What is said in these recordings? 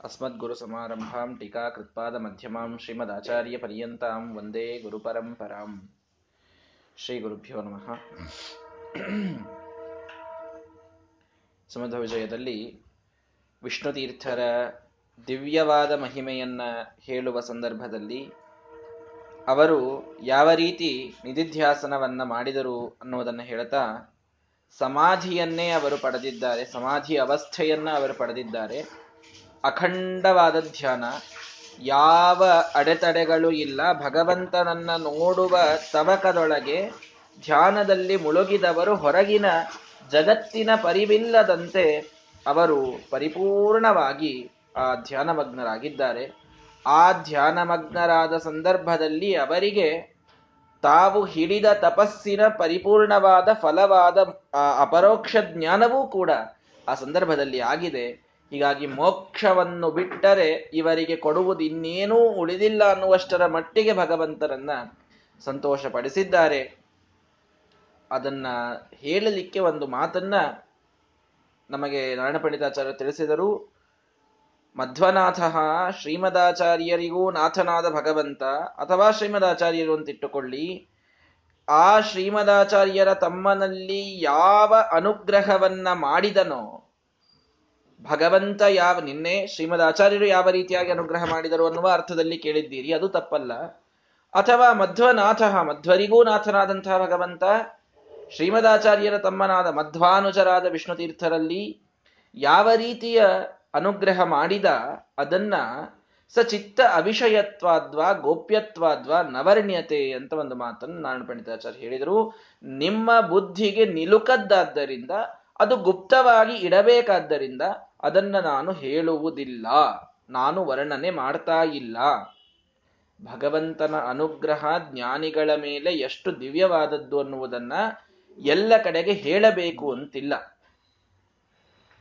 अस्मद्गुरुसमारम्भां टीकाकृत्पादमध्यमां श्रीमदाचार्यपर्यन्तां वन्दे गुरुपरम्पराम् ಶ್ರೀಗುರುಭ್ಯೋ ನಮಃ ಸಮುದ್ರ ವಿಜಯದಲ್ಲಿ ವಿಷ್ಣುತೀರ್ಥರ ದಿವ್ಯವಾದ ಮಹಿಮೆಯನ್ನ ಹೇಳುವ ಸಂದರ್ಭದಲ್ಲಿ ಅವರು ಯಾವ ರೀತಿ ನಿಧಿಧ್ಯಾಸನವನ್ನ ಮಾಡಿದರು ಅನ್ನೋದನ್ನು ಹೇಳ್ತಾ ಸಮಾಧಿಯನ್ನೇ ಅವರು ಪಡೆದಿದ್ದಾರೆ ಸಮಾಧಿ ಅವಸ್ಥೆಯನ್ನ ಅವರು ಪಡೆದಿದ್ದಾರೆ ಅಖಂಡವಾದ ಧ್ಯಾನ. ಯಾವ ಅಡೆತಡೆಗಳು ಇಲ್ಲ. ಭಗವಂತನನ್ನ ನೋಡುವ ತವಕದೊಳಗೆ ಧ್ಯಾನದಲ್ಲಿ ಮುಳುಗಿದವರು ಹೊರಗಿನ ಜಗತ್ತಿನ ಪರಿವಿಲ್ಲದಂತೆ ಅವರು ಪರಿಪೂರ್ಣವಾಗಿ ಆ ಧ್ಯಾನಮಗ್ನರಾಗಿದ್ದಾರೆ. ಆ ಧ್ಯಾನಮಗ್ನರಾದ ಸಂದರ್ಭದಲ್ಲಿ ಅವರಿಗೆ ತಾವು ಹಿಡಿದ ತಪಸ್ಸಿನ ಪರಿಪೂರ್ಣವಾದ ಫಲವಾದ ಅಪರೋಕ್ಷ ಜ್ಞಾನವೂ ಕೂಡ ಆ ಸಂದರ್ಭದಲ್ಲಿ ಆಗಿದೆ. ಹೀಗಾಗಿ ಮೋಕ್ಷವನ್ನು ಬಿಟ್ಟರೆ ಇವರಿಗೆ ಕೊಡುವುದು ಇನ್ನೇನೂ ಉಳಿದಿಲ್ಲ ಅನ್ನುವಷ್ಟರ ಮಟ್ಟಿಗೆ ಭಗವಂತರನ್ನ ಸಂತೋಷಪಡಿಸಿದ್ದಾರೆ. ಅದನ್ನ ಹೇಳಲಿಕ್ಕೆ ಒಂದು ಮಾತನ್ನ ನಮಗೆ ನಾರಾಯಣ ಪಂಡಿತಾಚಾರ್ಯ ತಿಳಿಸಿದರು. ಮಧ್ವನಾಥ ಶ್ರೀಮದಾಚಾರ್ಯರಿಗೂ ನಾಥನಾದ ಭಗವಂತ ಅಥವಾ ಶ್ರೀಮದಾಚಾರ್ಯರು ಅಂತಿಟ್ಟುಕೊಳ್ಳಿ ಆ ಶ್ರೀಮದಾಚಾರ್ಯರ ತಮ್ಮನಲ್ಲಿ ಯಾವ ಅನುಗ್ರಹವನ್ನ ಮಾಡಿದನೋ ಭಗವಂತ ಯಾವ, ನಿನ್ನೆ ಶ್ರೀಮದ್ ಆಚಾರ್ಯರು ಯಾವ ರೀತಿಯಾಗಿ ಅನುಗ್ರಹ ಮಾಡಿದರು ಅನ್ನುವ ಅರ್ಥದಲ್ಲಿ ಕೇಳಿದ್ದೀರಿ, ಅದು ತಪ್ಪಲ್ಲ. ಅಥವಾ ಮಧ್ವನಾಥ, ಮಧ್ವರಿಗೂ ನಾಥನಾದಂತಹ ಭಗವಂತ ಶ್ರೀಮದಾಚಾರ್ಯರ ತಮ್ಮನಾದ ಮಧ್ವಾನುಜರಾದ ವಿಷ್ಣು ತೀರ್ಥರಲ್ಲಿ ಯಾವ ರೀತಿಯ ಅನುಗ್ರಹ ಮಾಡಿದ, ಅದನ್ನ ಸಚಿತ್ತ ಅವಿಷಯತ್ವಾದ್ವಾ, ಗೋಪ್ಯತ್ವಾದ್ವಾ, ನವರ್ಣ್ಯತೆ ಅಂತ ಒಂದು ಮಾತನ್ನು ನಾರಾಯಣ ಪಂಡಿತಾಚಾರ್ಯ ಹೇಳಿದರು. ನಿಮ್ಮ ಬುದ್ಧಿಗೆ ನಿಲುಕದ್ದಾದ್ದರಿಂದ, ಅದು ಗುಪ್ತವಾಗಿ ಇಡಬೇಕಾದ್ದರಿಂದ ಅದನ್ನ ನಾನು ಹೇಳುವುದಿಲ್ಲ. ನಾನು ವರ್ಣನೆ ಮಾಡ್ತಾ ಇಲ್ಲ. ಭಗವಂತನ ಅನುಗ್ರಹ ಜ್ಞಾನಿಗಳ ಮೇಲೆ ಎಷ್ಟು ದಿವ್ಯವಾದದ್ದು ಅನ್ನುವುದನ್ನ ಎಲ್ಲ ಕಡೆಗೆ ಹೇಳಬೇಕು ಅಂತಿಲ್ಲ.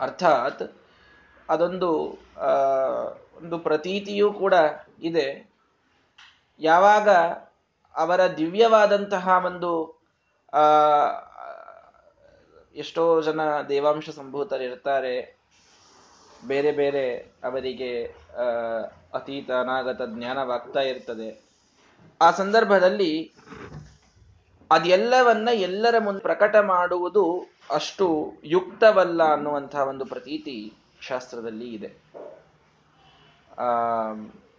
ಅರ್ಥಾತ್ ಅದೊಂದು ಒಂದು ಪ್ರತೀತಿಯೂ ಕೂಡ ಇದೆ. ಯಾವಾಗ ಅವರ ದಿವ್ಯವಾದಂತಹ ಒಂದು ಎಷ್ಟೋ ಜನ ದೇವಾಂಶ ಸಂಭೂತರಿರ್ತಾರೆ. ಬೇರೆ ಬೇರೆ ಅವರಿಗೆ ಅತೀತ ಅನಾಗತ ಜ್ಞಾನವಾಗ್ತಾ ಇರ್ತದೆ. ಆ ಸಂದರ್ಭದಲ್ಲಿ ಅದೆಲ್ಲವನ್ನ ಎಲ್ಲರ ಮುಂದೆ ಪ್ರಕಟ ಮಾಡುವುದು ಅಷ್ಟು ಯುಕ್ತವಲ್ಲ ಅನ್ನುವಂತಹ ಒಂದು ಪ್ರತೀತಿ ಶಾಸ್ತ್ರದಲ್ಲಿ ಇದೆ. ಆ,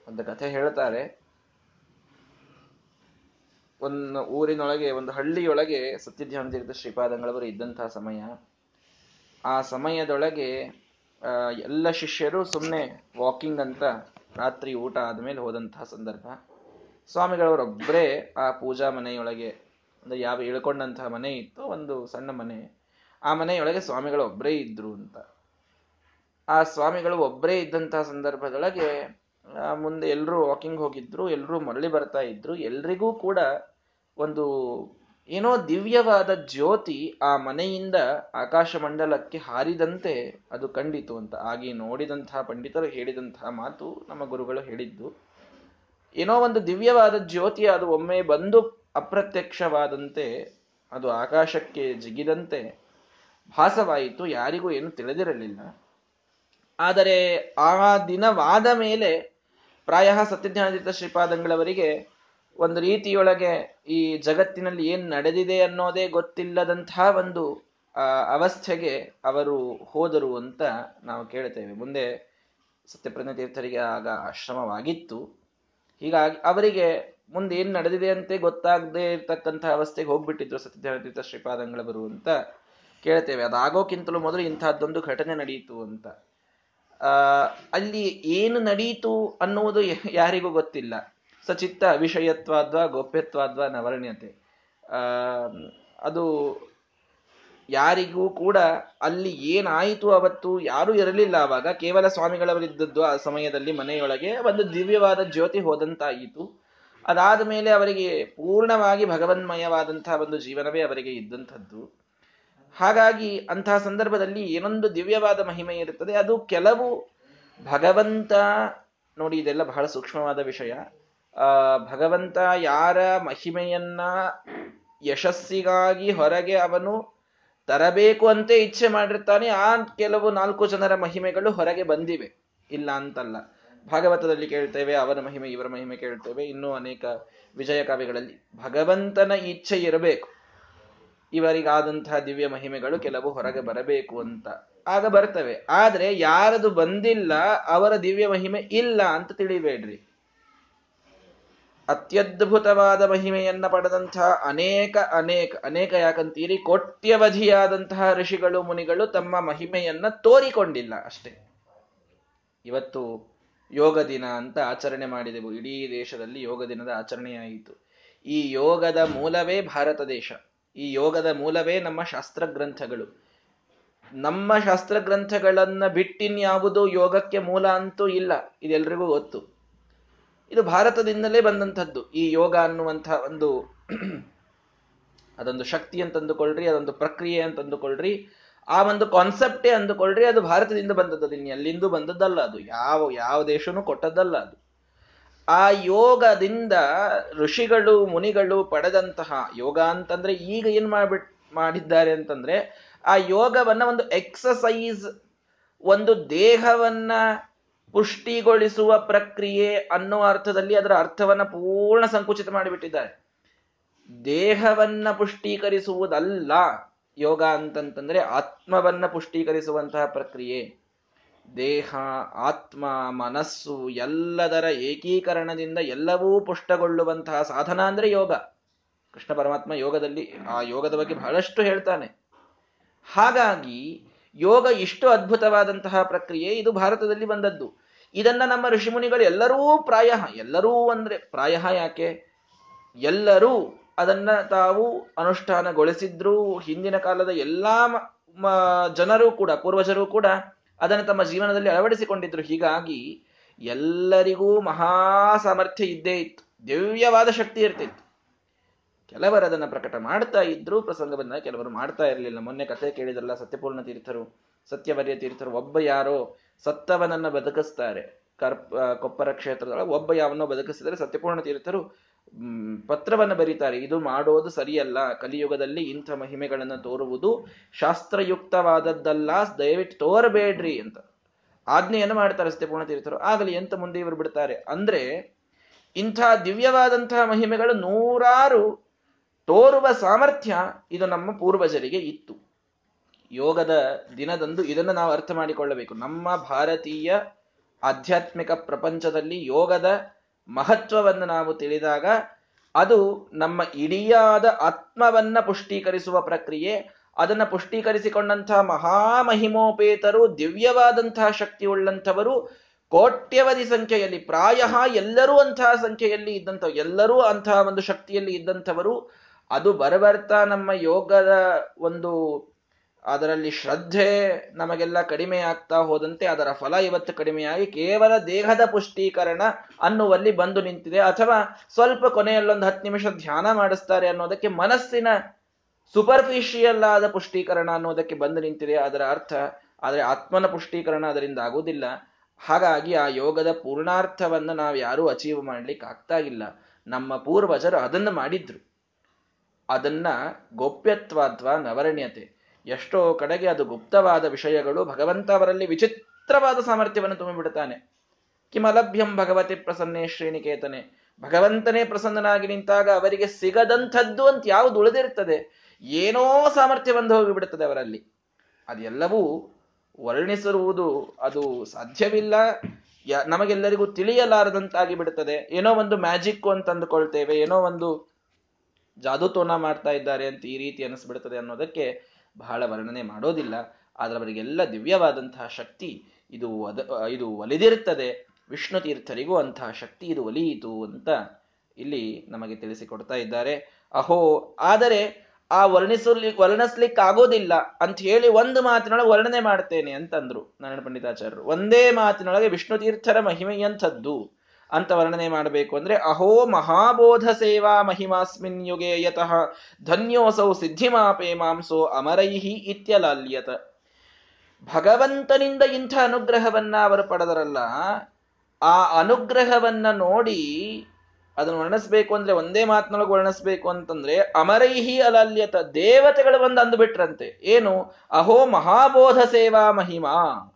ಒಂದು ಕಥೆ ಹೇಳ್ತಾರೆ. ಒಂದು ಊರಿನೊಳಗೆ, ಒಂದು ಹಳ್ಳಿಯೊಳಗೆ ಸತ್ಯಧ್ಯಾನ ಶ್ರೀಪಾದಂಗಳವರು ಇದ್ದಂತಹ ಸಮಯ. ಆ ಸಮಯದೊಳಗೆ ಎಲ್ಲ ಶಿಷ್ಯರು ಸುಮ್ಮನೆ ವಾಕಿಂಗ್ ಅಂತ ರಾತ್ರಿ ಊಟ ಆದಮೇಲೆ ಹೋದಂತಹ ಸಂದರ್ಭ. ಸ್ವಾಮಿಗಳವರೊಬ್ಬರೇ ಆ ಪೂಜಾ ಮನೆಯೊಳಗೆ, ಅಂದ್ರೆ ಯಾವ ಇಳ್ಕೊಂಡಂತಹ ಮನೆ ಇತ್ತು ಒಂದು ಸಣ್ಣ ಮನೆ, ಆ ಮನೆಯೊಳಗೆ ಸ್ವಾಮಿಗಳು ಒಬ್ಬರೇ ಇದ್ರು ಅಂತ. ಆ ಸ್ವಾಮಿಗಳು ಒಬ್ಬರೇ ಇದ್ದಂತಹ ಸಂದರ್ಭದೊಳಗೆ ಮುಂದೆ ಎಲ್ಲರೂ ವಾಕಿಂಗ್ ಹೋಗಿದ್ರು ಎಲ್ಲರೂ ಮರಳಿ ಬರ್ತಾ ಇದ್ರು, ಎಲ್ರಿಗೂ ಕೂಡ ಒಂದು ಏನೋ ದಿವ್ಯವಾದ ಜ್ಯೋತಿ ಆ ಮನೆಯಿಂದ ಆಕಾಶ ಮಂಡಲಕ್ಕೆ ಹಾರಿದಂತೆ ಅದು ಕಂಡಿತು ಅಂತ. ಆಗಿ ನೋಡಿದಂತಹ ಪಂಡಿತರು ಹೇಳಿದಂತಹ ಮಾತು ನಮ್ಮ ಗುರುಗಳು ಹೇಳಿದ್ದು. ಏನೋ ಒಂದು ದಿವ್ಯವಾದ ಜ್ಯೋತಿ ಅದು ಒಮ್ಮೆ ಬಂದು ಅಪ್ರತ್ಯಕ್ಷವಾದಂತೆ ಅದು ಆಕಾಶಕ್ಕೆ ಜಿಗಿದಂತೆ ಭಾಸವಾಯಿತು. ಯಾರಿಗೂ ಏನು ತಿಳಿದಿರಲಿಲ್ಲ. ಆದರೆ ಆ ದಿನವಾದ ಮೇಲೆ ಪ್ರಾಯ ಸತ್ಯಜ್ಞಾನದಿತ ಶ್ರೀಪಾದಂಗಳವರಿಗೆ ಒಂದು ರೀತಿಯೊಳಗೆ ಈ ಜಗತ್ತಿನಲ್ಲಿ ಏನು ನಡೆದಿದೆ ಅನ್ನೋದೇ ಗೊತ್ತಿಲ್ಲದಂತಹ ಒಂದು ಅವಸ್ಥೆಗೆ ಅವರು ಹೋದರು ಅಂತ ನಾವು ಕೇಳ್ತೇವೆ. ಮುಂದೆ ಸತ್ಯಪ್ರಜ್ಞ ತೀರ್ಥರಿಗೆ ಆಗ ಆಶ್ರಮವಾಗಿತ್ತು. ಹೀಗಾಗಿ ಅವರಿಗೆ ಮುಂದೆ ಏನು ನಡೆದಿದೆ ಅಂತ ಗೊತ್ತಾಗದೇ ಇರ್ತಕ್ಕಂತಹ ಅವಸ್ಥೆಗೆ ಹೋಗ್ಬಿಟ್ಟಿದ್ರು ತೀರ್ಥ ಶ್ರೀಪಾದಂಗಳವರು ಅಂತ ಕೇಳ್ತೇವೆ. ಅದಾಗೋಕ್ಕಿಂತಲೂ ಮೊದಲು ಇಂಥದ್ದೊಂದು ಘಟನೆ ನಡೆಯಿತು ಅಂತ. ಅಲ್ಲಿ ಏನು ನಡೆಯಿತು ಅನ್ನುವುದು ಯಾರಿಗೂ ಗೊತ್ತಿಲ್ಲ. ಸಚಿತ್ತ ವಿಷಯತ್ವಾದ್ವ ಗೋಪ್ಯತ್ವಾದ್ವ, ನವರ್ಣ್ಯತೆ. ಅದು ಯಾರಿಗೂ ಕೂಡ ಅಲ್ಲಿ ಏನಾಯಿತು ಅವತ್ತು ಯಾರೂ ಇರಲಿಲ್ಲ ಆವಾಗ. ಕೇವಲ ಸ್ವಾಮಿಗಳವರಿದ್ದದ್ದು ಆ ಸಮಯದಲ್ಲಿ ಮನೆಯೊಳಗೆ ಒಂದು ದಿವ್ಯವಾದ ಜ್ಯೋತಿ ಹೋದಂತಾಯಿತು. ಅದಾದ ಮೇಲೆ ಅವರಿಗೆ ಪೂರ್ಣವಾಗಿ ಭಗವನ್ಮಯವಾದಂತಹ ಒಂದು ಜೀವನವೇ ಅವರಿಗೆ ಇದ್ದಂಥದ್ದು. ಹಾಗಾಗಿ ಅಂತಹ ಸಂದರ್ಭದಲ್ಲಿ ಏನೊಂದು ದಿವ್ಯವಾದ ಮಹಿಮೆ ಇರುತ್ತದೆ. ಅದು ಕೆಲವು ಭಗವಂತ, ನೋಡಿ ಇದೆಲ್ಲ ಬಹಳ ಸೂಕ್ಷ್ಮವಾದ ವಿಷಯ. ಭಗವಂತ ಯಾರ ಮಹಿಮೆಯನ್ನ ಯಶಸ್ಸಿಗಾಗಿ ಹೊರಗೆ ಅವನು ತರಬೇಕು ಅಂತ ಇಚ್ಛೆ ಮಾಡಿರ್ತಾನೆ, ಆ ಕೆಲವು ನಾಲ್ಕು ಜನರ ಮಹಿಮೆಗಳು ಹೊರಗೆ ಬಂದಿವೆ. ಇಲ್ಲ ಅಂತಲ್ಲ. ಭಾಗವತದಲ್ಲಿ ಕೇಳ್ತೇವೆ ಅವರ ಮಹಿಮೆ, ಇವರ ಮಹಿಮೆ ಕೇಳ್ತೇವೆ, ಇನ್ನೂ ಅನೇಕ ವಿಜಯ ಕಾವ್ಯಗಳಲ್ಲಿ. ಭಗವಂತನ ಇಚ್ಛೆ ಇರಬೇಕು. ಇವರಿಗಾದಂತಹ ದಿವ್ಯ ಮಹಿಮೆಗಳು ಕೆಲವು ಹೊರಗೆ ಬರಬೇಕು ಅಂತ. ಆಗ ಬರ್ತವೆ. ಆದ್ರೆ ಯಾರದು ಬಂದಿಲ್ಲ, ಅವರ ದಿವ್ಯ ಮಹಿಮೆ ಇಲ್ಲ ಅಂತ ತಿಳಿಬೇಡ್ರಿ. ಅತ್ಯದ್ಭುತವಾದ ಮಹಿಮೆಯನ್ನ ಪಡೆದಂತಹ ಅನೇಕ ಅನೇಕ ಅನೇಕ ಯಾಕಂತೀರಿ, ಕೋಟ್ಯವಧಿಯಾದಂತಹ ಋಷಿಗಳು, ಮುನಿಗಳು ತಮ್ಮ ಮಹಿಮೆಯನ್ನ ತೋರಿಕೊಂಡಿಲ್ಲ ಅಷ್ಟೇ. ಇವತ್ತು ಯೋಗ ದಿನ ಅಂತ ಆಚರಣೆ ಮಾಡಿದೆವು. ಇಡೀ ದೇಶದಲ್ಲಿ ಯೋಗ ದಿನದ ಆಚರಣೆಯಾಯಿತು ಈ ಯೋಗದ ಮೂಲವೇ ಭಾರತ ದೇಶ. ಈ ಯೋಗದ ಮೂಲವೇ ನಮ್ಮ ಶಾಸ್ತ್ರ ಗ್ರಂಥಗಳು ನಮ್ಮ ಶಾಸ್ತ್ರ ಗ್ರಂಥಗಳನ್ನ ಬಿಟ್ಟಿನ್ಯಾವುದು ಯೋಗಕ್ಕೆ ಮೂಲ ಅಂತೂ ಇಲ್ಲ. ಇದೆಲ್ರಿಗೂ ಗೊತ್ತು. ಇದು ಭಾರತದಿಂದಲೇ ಬಂದಂಥದ್ದು. ಈ ಯೋಗ ಅನ್ನುವಂಥ ಒಂದು ಅದೊಂದು ಶಕ್ತಿ ಅಂತಂದುಕೊಳ್ರಿ ಅದೊಂದು ಪ್ರಕ್ರಿಯೆ ಅಂತಂದುಕೊಳ್ರಿ ಆ ಒಂದು ಕಾನ್ಸೆಪ್ಟೇ ಅಂದುಕೊಳ್ರಿ, ಅದು ಭಾರತದಿಂದ ಬಂದದ್ದು. ಇನ್ನು ಎಲ್ಲಿಂದ ಬಂದದ್ದಲ್ಲ ಅದು. ಯಾವ ಯಾವ ದೇಶನೂ ಕೊಟ್ಟದ್ದಲ್ಲ ಅದು. ಆ ಯೋಗದಿಂದ ಋಷಿಗಳು, ಮುನಿಗಳು ಪಡೆದಂತಹ ಯೋಗ ಅಂತಂದ್ರೆ ಈಗ ಏನ್ ಮಾಡ್ಬಿಟ್, ಮಾಡಿದ್ದಾರೆ ಅಂತಂದ್ರೆ, ಆ ಯೋಗವನ್ನ ಒಂದು ಎಕ್ಸಸೈಸ್ ಒಂದು ದೇಹವನ್ನ ಪುಷ್ಟಿಗೊಳಿಸುವ ಪ್ರಕ್ರಿಯೆ ಅನ್ನೋ ಅರ್ಥದಲ್ಲಿ ಅದರ ಅರ್ಥವನ್ನ ಪೂರ್ಣ ಸಂಕುಚಿತ ಮಾಡಿಬಿಟ್ಟಿದ್ದಾರೆ. ದೇಹವನ್ನ ಪುಷ್ಟೀಕರಿಸುವುದಲ್ಲ, ಯೋಗ ಅಂತಂತಂದ್ರೆ ಆತ್ಮವನ್ನ ಪುಷ್ಟೀಕರಿಸುವಂತಹ ಪ್ರಕ್ರಿಯೆ. ದೇಹ, ಆತ್ಮ, ಮನಸ್ಸು ಎಲ್ಲದರ ಏಕೀಕರಣದಿಂದ ಎಲ್ಲವೂ ಪುಷ್ಟಗೊಳ್ಳುವಂತಹ ಸಾಧನ ಅಂದ್ರೆ ಯೋಗ. ಕೃಷ್ಣ ಪರಮಾತ್ಮ ಯೋಗದಲ್ಲಿ ಆ ಯೋಗದ ಬಗ್ಗೆ ಬಹಳಷ್ಟು ಹೇಳ್ತಾನೆ. ಹಾಗಾಗಿ ಯೋಗ ಇಷ್ಟು ಅದ್ಭುತವಾದಂತಹ ಪ್ರಕ್ರಿಯೆ ಇದು ಭಾರತದಲ್ಲಿ ಬಂದದ್ದು. ಇದನ್ನ ನಮ್ಮ ಋಷಿಮುನಿಗಳು ಎಲ್ಲರೂ ಪ್ರಾಯ, ಎಲ್ಲರೂ ಅಂದ್ರೆ ಪ್ರಾಯ ಯಾಕೆ? ಎಲ್ಲರೂ ಅದನ್ನ ತಾವು ಅನುಷ್ಠಾನಗೊಳಿಸಿದ್ರು. ಹಿಂದಿನ ಕಾಲದ ಎಲ್ಲಾ ಜನರು ಕೂಡ, ಪೂರ್ವಜರು ಕೂಡ ಅದನ್ನು ತಮ್ಮ ಜೀವನದಲ್ಲಿ ಅಳವಡಿಸಿಕೊಂಡಿದ್ರು. ಹೀಗಾಗಿ ಎಲ್ಲರಿಗೂ ಮಹಾ ಸಾಮರ್ಥ್ಯ ಇದ್ದೇ ಇತ್ತು. ದಿವ್ಯವಾದ ಶಕ್ತಿ ಇರ್ತಿತ್ತು. ಕೆಲವರು ಅದನ್ನ ಪ್ರಕಟ ಮಾಡ್ತಾ ಇದ್ರು ಪ್ರಸಂಗ ಬಂದಾಗ ಕೆಲವರು ಮಾಡ್ತಾ ಇರಲಿಲ್ಲ. ಮೊನ್ನೆ ಕಥೆ ಕೇಳಿದ್ರಲ್ಲ, ಸತ್ಯಪೂರ್ಣ ತೀರ್ಥರು, ಸತ್ಯವರ್ಯ ತೀರ್ಥರು, ಒಬ್ಬ ಯಾರೋ ಸತ್ತವನನ್ನ ಬದುಕಿಸ್ತಾರೆ. ಕರ್ಪ ಕೊಪ್ಪರ ಕ್ಷೇತ್ರದೊಳಗೆ ಒಬ್ಬ ಯಾವನ್ನೋ ಬದುಕಿಸಿದರೆ ಸತ್ಯಪೂರ್ಣ ತೀರ್ಥರು ಪತ್ರವನ್ನು ಬರೀತಾರೆ. ಇದು ಮಾಡೋದು ಸರಿಯಲ್ಲ. ಕಲಿಯುಗದಲ್ಲಿ ಇಂಥ ಮಹಿಮೆಗಳನ್ನು ತೋರುವುದು ಶಾಸ್ತ್ರಯುಕ್ತವಾದದ್ದಲ್ಲ. ದಯವಿಟ್ಟು ತೋರಬೇಡ್ರಿ ಅಂತ. ಆಜ್ಞೆಯನ್ನು ಮಾಡ್ತಾರೆ ಸತ್ಯಪೂರ್ಣ ತೀರ್ಥರು. ಆಗಲಿ, ಎಂತ ಮುಂದೆ ಇವರು ಬಿಡ್ತಾರೆ ಅಂದ್ರೆ ಇಂಥ ದಿವ್ಯವಾದಂತಹ ಮಹಿಮೆಗಳು ನೂರಾರು ತೋರುವ ಸಾಮರ್ಥ್ಯ ಇದು ನಮ್ಮ ಪೂರ್ವಜರಿಗೆ ಇತ್ತು. ಯೋಗದ ದಿನದಂದು ಇದನ್ನು ನಾವು ಅರ್ಥ ಮಾಡಿಕೊಳ್ಳಬೇಕು. ನಮ್ಮ ಭಾರತೀಯ ಆಧ್ಯಾತ್ಮಿಕ ಪ್ರಪಂಚದಲ್ಲಿ ಯೋಗದ ಮಹತ್ವವನ್ನು ನಾವು ತಿಳಿದಾಗ ಅದು ನಮ್ಮ ಇಡಿಯಾದ ಆತ್ಮವನ್ನ ಪುಷ್ಟೀಕರಿಸುವ ಪ್ರಕ್ರಿಯೆ, ಅದನ್ನು ಪುಷ್ಟೀಕರಿಸಿಕೊಂಡಂತಹ ಮಹಾಮಹಿಮೋಪೇತರು ದಿವ್ಯವಾದಂತಹ ಶಕ್ತಿ ಉಳ್ಳಂಥವರು ಕೋಟ್ಯವಧಿ ಸಂಖ್ಯೆಯಲ್ಲಿ, ಪ್ರಾಯ ಎಲ್ಲರೂ ಅಂತಹ ಸಂಖ್ಯೆಯಲ್ಲಿ ಇದ್ದಂಥ, ಎಲ್ಲರೂ ಅಂತಹ ಒಂದು ಶಕ್ತಿಯಲ್ಲಿ ಇದ್ದಂಥವರು ಅದು ಬರಬರ್ತಾ ನಮ್ಮ ಯೋಗದ ಒಂದು ಅದರಲ್ಲಿ ಶ್ರದ್ಧೆ ನಮಗೆಲ್ಲ ಕಡಿಮೆ ಆಗ್ತಾ ಹೋದಂತೆ ಅದರ ಫಲ ಇವತ್ತು ಕಡಿಮೆಯಾಗಿ ಕೇವಲ ದೇಹದ ಪುಷ್ಟೀಕರಣ ಅನ್ನುವಲ್ಲಿ ಬಂದು ನಿಂತಿದೆ. ಅಥವಾ ಸ್ವಲ್ಪ ಕೊನೆಯಲ್ಲೊಂದು ಹತ್ತು ನಿಮಿಷ ಧ್ಯಾನ ಮಾಡಿಸ್ತಾರೆ ಅನ್ನೋದಕ್ಕೆ ಮನಸ್ಸಿನ ಸೂಪರ್ಫಿಷಿಯಲ್ ಆದ ಪುಷ್ಟೀಕರಣ ಅನ್ನೋದಕ್ಕೆ ಬಂದು ನಿಂತಿದೆ ಅದರ ಅರ್ಥ. ಆದರೆ ಆತ್ಮನ ಪುಷ್ಟೀಕರಣ ಅದರಿಂದ ಆಗುವುದಿಲ್ಲ. ಹಾಗಾಗಿ ಆ ಯೋಗದ ಪೂರ್ಣಾರ್ಥವನ್ನು ನಾವು ಯಾರೂ ಅಚೀವ್ ಮಾಡ್ಲಿಕ್ಕೆ ಆಗ್ತಾ ಇಲ್ಲ. ನಮ್ಮ ಪೂರ್ವಜರು ಅದನ್ನು ಮಾಡಿದ್ರು. ಅದನ್ನ ಗೋಪ್ಯತ್ವ ಅಥವಾ ನವರಣ್ಯತೆ. ಎಷ್ಟೋ ಕಡೆಗೆ ಅದು ಗುಪ್ತವಾದ ವಿಷಯಗಳು ಭಗವಂತ ಅವರಲ್ಲಿ ವಿಚಿತ್ರವಾದ ಸಾಮರ್ಥ್ಯವನ್ನು ತುಂಬಿಬಿಡುತ್ತಾನೆ. ಕಿಮಲಭ್ಯಂ ಭಗವತಿ ಪ್ರಸನ್ನೇ ಶ್ರೀನಿಕೇತನೆ. ಭಗವಂತನೇ ಪ್ರಸನ್ನನಾಗಿ ನಿಂತಾಗ ಅವರಿಗೆ ಸಿಗದಂಥದ್ದು ಅಂತ ಯಾವುದು ಉಳಿದಿರ್ತದೆ? ಏನೋ ಸಾಮರ್ಥ್ಯ ಬಂದು ಹೋಗಿಬಿಡುತ್ತದೆ ಅವರಲ್ಲಿ. ಅದೆಲ್ಲವೂ ವರ್ಣಿಸಿರುವುದು ಅದು ಸಾಧ್ಯವಿಲ್ಲ. ನಮಗೆಲ್ಲರಿಗೂ ತಿಳಿಯಲಾರದಂತಾಗಿ ಬಿಡುತ್ತದೆ. ಏನೋ ಒಂದು ಮ್ಯಾಜಿಕ್ ಅಂತ ಅಂದುಕೊಳ್ತೇವೆ ಏನೋ ಒಂದು ಜಾದೂತೋನ ಮಾಡ್ತಾ ಇದ್ದಾರೆ ಅಂತ ಈ ರೀತಿ ಅನಿಸ್ಬಿಡ್ತದೆ ಅನ್ನೋದಕ್ಕೆ ಬಹಳ ವರ್ಣನೆ ಮಾಡೋದಿಲ್ಲ. ಆದ್ರೆ ಅವರಿಗೆಲ್ಲ ದಿವ್ಯವಾದಂತಹ ಶಕ್ತಿ ಇದು ಅದ, ಇದು ಒಲಿದಿರ್ತದೆ ವಿಷ್ಣು ತೀರ್ಥರಿಗೂ ಅಂತಹ ಶಕ್ತಿ ಇದು ಒಲಿಯಿತು ಅಂತ ಇಲ್ಲಿ ನಮಗೆ ತಿಳಿಸಿಕೊಡ್ತಾ ಇದ್ದಾರೆ. ಅಹೋ, ಆದರೆ ಆ ವರ್ಣಿಸಲಿ ವರ್ಣಿಸ್ಲಿಕ್ಕೆ ಆಗೋದಿಲ್ಲ ಅಂತ ಹೇಳಿ ಒಂದು ಮಾತಿನೊಳಗೆ ವರ್ಣನೆ ಮಾಡ್ತೇನೆ ಅಂತಂದ್ರು ನಾರಾಯಣ ಪಂಡಿತಾಚಾರ್ಯರು. ಒಂದೇ ಮಾತಿನೊಳಗೆ ವಿಷ್ಣು ತೀರ್ಥರ ಮಹಿಮೆಯಂಥದ್ದು. ಅಂತ ವರ್ಣನೆ ಮಾಡಬೇಕು ಅಂದ್ರೆ, ಅಹೋ ಮಹಾಬೋಧ ಸೇವಾ ಮಹಿಮಾಸ್ಮಿನ್ ಯುಗೆ ಯತಃ, ಧನ್ಯೋಸೌ ಸಿದ್ಧಿಮಾಪೇ ಮಾಂಸೋ ಅಮರೈಹಿ ಇತ್ಯಲಾಲ್ಯತ. ಭಗವಂತನಿಂದ ಇಂಥ ಅನುಗ್ರಹವನ್ನ ಅವರು ಪಡೆದರಲ್ಲ, ಆ ಅನುಗ್ರಹವನ್ನ ನೋಡಿ ಅದನ್ನು ವರ್ಣಿಸ್ಬೇಕು ಅಂದ್ರೆ, ಒಂದೇ ಮಾತಿನೊಳಗೆ ವರ್ಣಿಸ್ಬೇಕು ಅಂತಂದ್ರೆ, ಅಮರೈಹಿ ಅಲಲ್ಯತ ದೇವತೆಗಳು ಒಂದು ಅಂದುಬಿಟ್ರಂತೆ. ಏನು? ಅಹೋ ಮಹಾಬೋಧ ಸೇವಾ ಮಹಿಮಾ.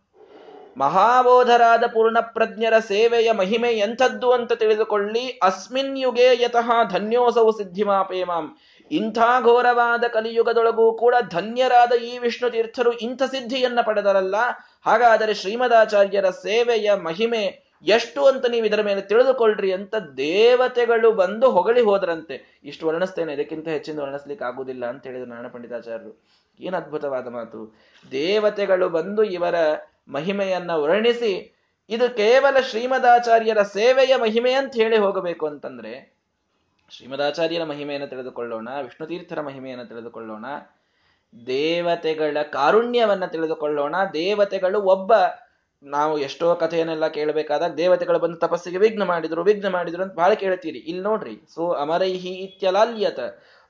ಮಹಾಬೋಧರಾದ ಪೂರ್ಣಪ್ರಜ್ಞರ ಸೇವೆಯ ಮಹಿಮೆ ಎಂಥದ್ದು ಅಂತ ತಿಳಿದುಕೊಳ್ಳಿ. ಅಸ್ಮಿನ್ ಯುಗೆ ಯತಃ ಧನ್ಯೋಸವು ಸಿದ್ಧಿಮಾಪೇಮಾಂ. ಇಂಥ ಘೋರವಾದ ಕಲಿಯುಗದೊಳಗೂ ಕೂಡ ಧನ್ಯರಾದ ಈ ವಿಷ್ಣು ತೀರ್ಥರು ಇಂಥ ಸಿದ್ಧಿಯನ್ನ ಪಡೆದರಲ್ಲ. ಹಾಗಾದರೆ ಶ್ರೀಮದಾಚಾರ್ಯರ ಸೇವೆಯ ಮಹಿಮೆ ಎಷ್ಟು ಅಂತ ನೀವು ಇದರ ಮೇಲೆ ತಿಳಿದುಕೊಳ್ಳ್ರಿ ಅಂತ ದೇವತೆಗಳು ಬಂದು ಹೊಗಳಿ ಹೋದರಂತೆ. ಇಷ್ಟು ವರ್ಣಿಸ್ತೇನೆ, ಇದಕ್ಕಿಂತ ಹೆಚ್ಚಿನ ವರ್ಣಿಸ್ಲಿಕ್ಕೆ ಆಗುದಿಲ್ಲ ಅಂತ ಹೇಳಿದ್ರು ನಾರಾಯಣ ಪಂಡಿತಾಚಾರ್ಯರು. ಏನು ಅದ್ಭುತವಾದ ಮಾತು. ದೇವತೆಗಳು ಬಂದು ಇವರ ಮಹಿಮೆಯನ್ನ ವರ್ಣಿಸಿ, ಇದು ಕೇವಲ ಶ್ರೀಮದಾಚಾರ್ಯರ ಸೇವೆಯ ಮಹಿಮೆ ಅಂತ ಹೇಳಿ ಹೋಗಬೇಕು ಅಂತಂದ್ರೆ, ಶ್ರೀಮದಾಚಾರ್ಯರ ಮಹಿಮೆಯನ್ನು ತಿಳಿದುಕೊಳ್ಳೋಣ ವಿಷ್ಣು ತೀರ್ಥರ ಮಹಿಮೆಯನ್ನು ತಿಳಿದುಕೊಳ್ಳೋಣ, ದೇವತೆಗಳ ಕಾರುಣ್ಯವನ್ನ ತಿಳಿದುಕೊಳ್ಳೋಣ, ದೇವತೆಗಳು ಒಬ್ಬ, ನಾವು ಎಷ್ಟೋ ಕಥೆಯನ್ನೆಲ್ಲ ಕೇಳಬೇಕಾದಾಗ ದೇವತೆಗಳು ಬಂದು ತಪಸ್ಸಿಗೆ ವಿಘ್ನ ಮಾಡಿದ್ರು ವಿಘ್ನ ಮಾಡಿದ್ರು ಅಂತ ಬಹಳ ಕೇಳ್ತೀರಿ. ಇಲ್ಲಿ ನೋಡ್ರಿ, ಸೊ ಅಮರೈಹಿ ಇತ್ಯಲಾಲ್ಯತ,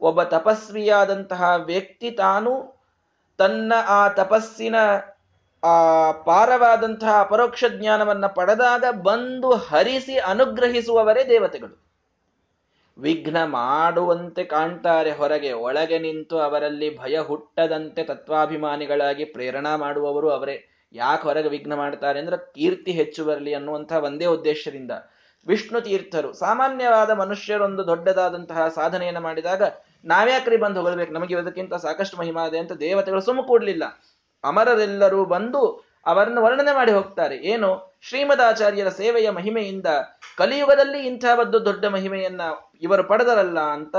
ಒಬ್ಬ ತಪಸ್ವಿಯಾದಂತಹ ವ್ಯಕ್ತಿ ತಾನು ತನ್ನ ಆ ತಪಸ್ಸಿನ ಆ ಪಾರವಾದಂತಹ ಅಪರೋಕ್ಷ ಜ್ಞಾನವನ್ನ ಪಡೆದಾಗ ಬಂದು ಹರಿಸಿ ಅನುಗ್ರಹಿಸುವವರೇ ದೇವತೆಗಳು. ವಿಘ್ನ ಮಾಡುವಂತೆ ಕಾಣ್ತಾರೆ ಹೊರಗೆ, ಒಳಗೆ ನಿಂತು ಅವರಲ್ಲಿ ಭಯ ಹುಟ್ಟದಂತೆ ತತ್ವಾಭಿಮಾನಿಗಳಾಗಿ ಪ್ರೇರಣಾ ಮಾಡುವವರು ಅವರೇ. ಯಾಕೆ ಹೊರಗೆ ವಿಘ್ನ ಮಾಡ್ತಾರೆ ಅಂದ್ರೆ ಕೀರ್ತಿ ಹೆಚ್ಚು ಬರಲಿ ಅನ್ನುವಂತಹ ಒಂದೇ ಉದ್ದೇಶದಿಂದ. ವಿಷ್ಣು ತೀರ್ಥರು, ಸಾಮಾನ್ಯವಾದ ಮನುಷ್ಯರೊಂದು ದೊಡ್ಡದಾದಂತಹ ಸಾಧನೆಯನ್ನು ಮಾಡಿದಾಗ ನಾವ್ಯಾಕ್ರಿ ಬಂದು ಹೊಗಳ್ಬೇಕು ನಮಗೆ ಇದಕ್ಕಿಂತ ಸಾಕಷ್ಟು ಮಹಿಮಾ ಇದೆ ಅಂತ ದೇವತೆಗಳು ಸುಮ್ಮ ಕೂಡ್ಲಿಲ್ಲ. ಅಮರರೆಲ್ಲರೂ ಬಂದು ಅವರನ್ನು ವರ್ಣನೆ ಮಾಡಿ ಹೋಗ್ತಾರೆ. ಏನು? ಶ್ರೀಮದಾಚಾರ್ಯರ ಸೇವೆಯ ಮಹಿಮೆಯಿಂದ ಕಲಿಯುಗದಲ್ಲಿ ಇಂಥವದ್ದು ದೊಡ್ಡ ಮಹಿಮೆಯನ್ನ ಇವರು ಪಡೆದರಲ್ಲ ಅಂತ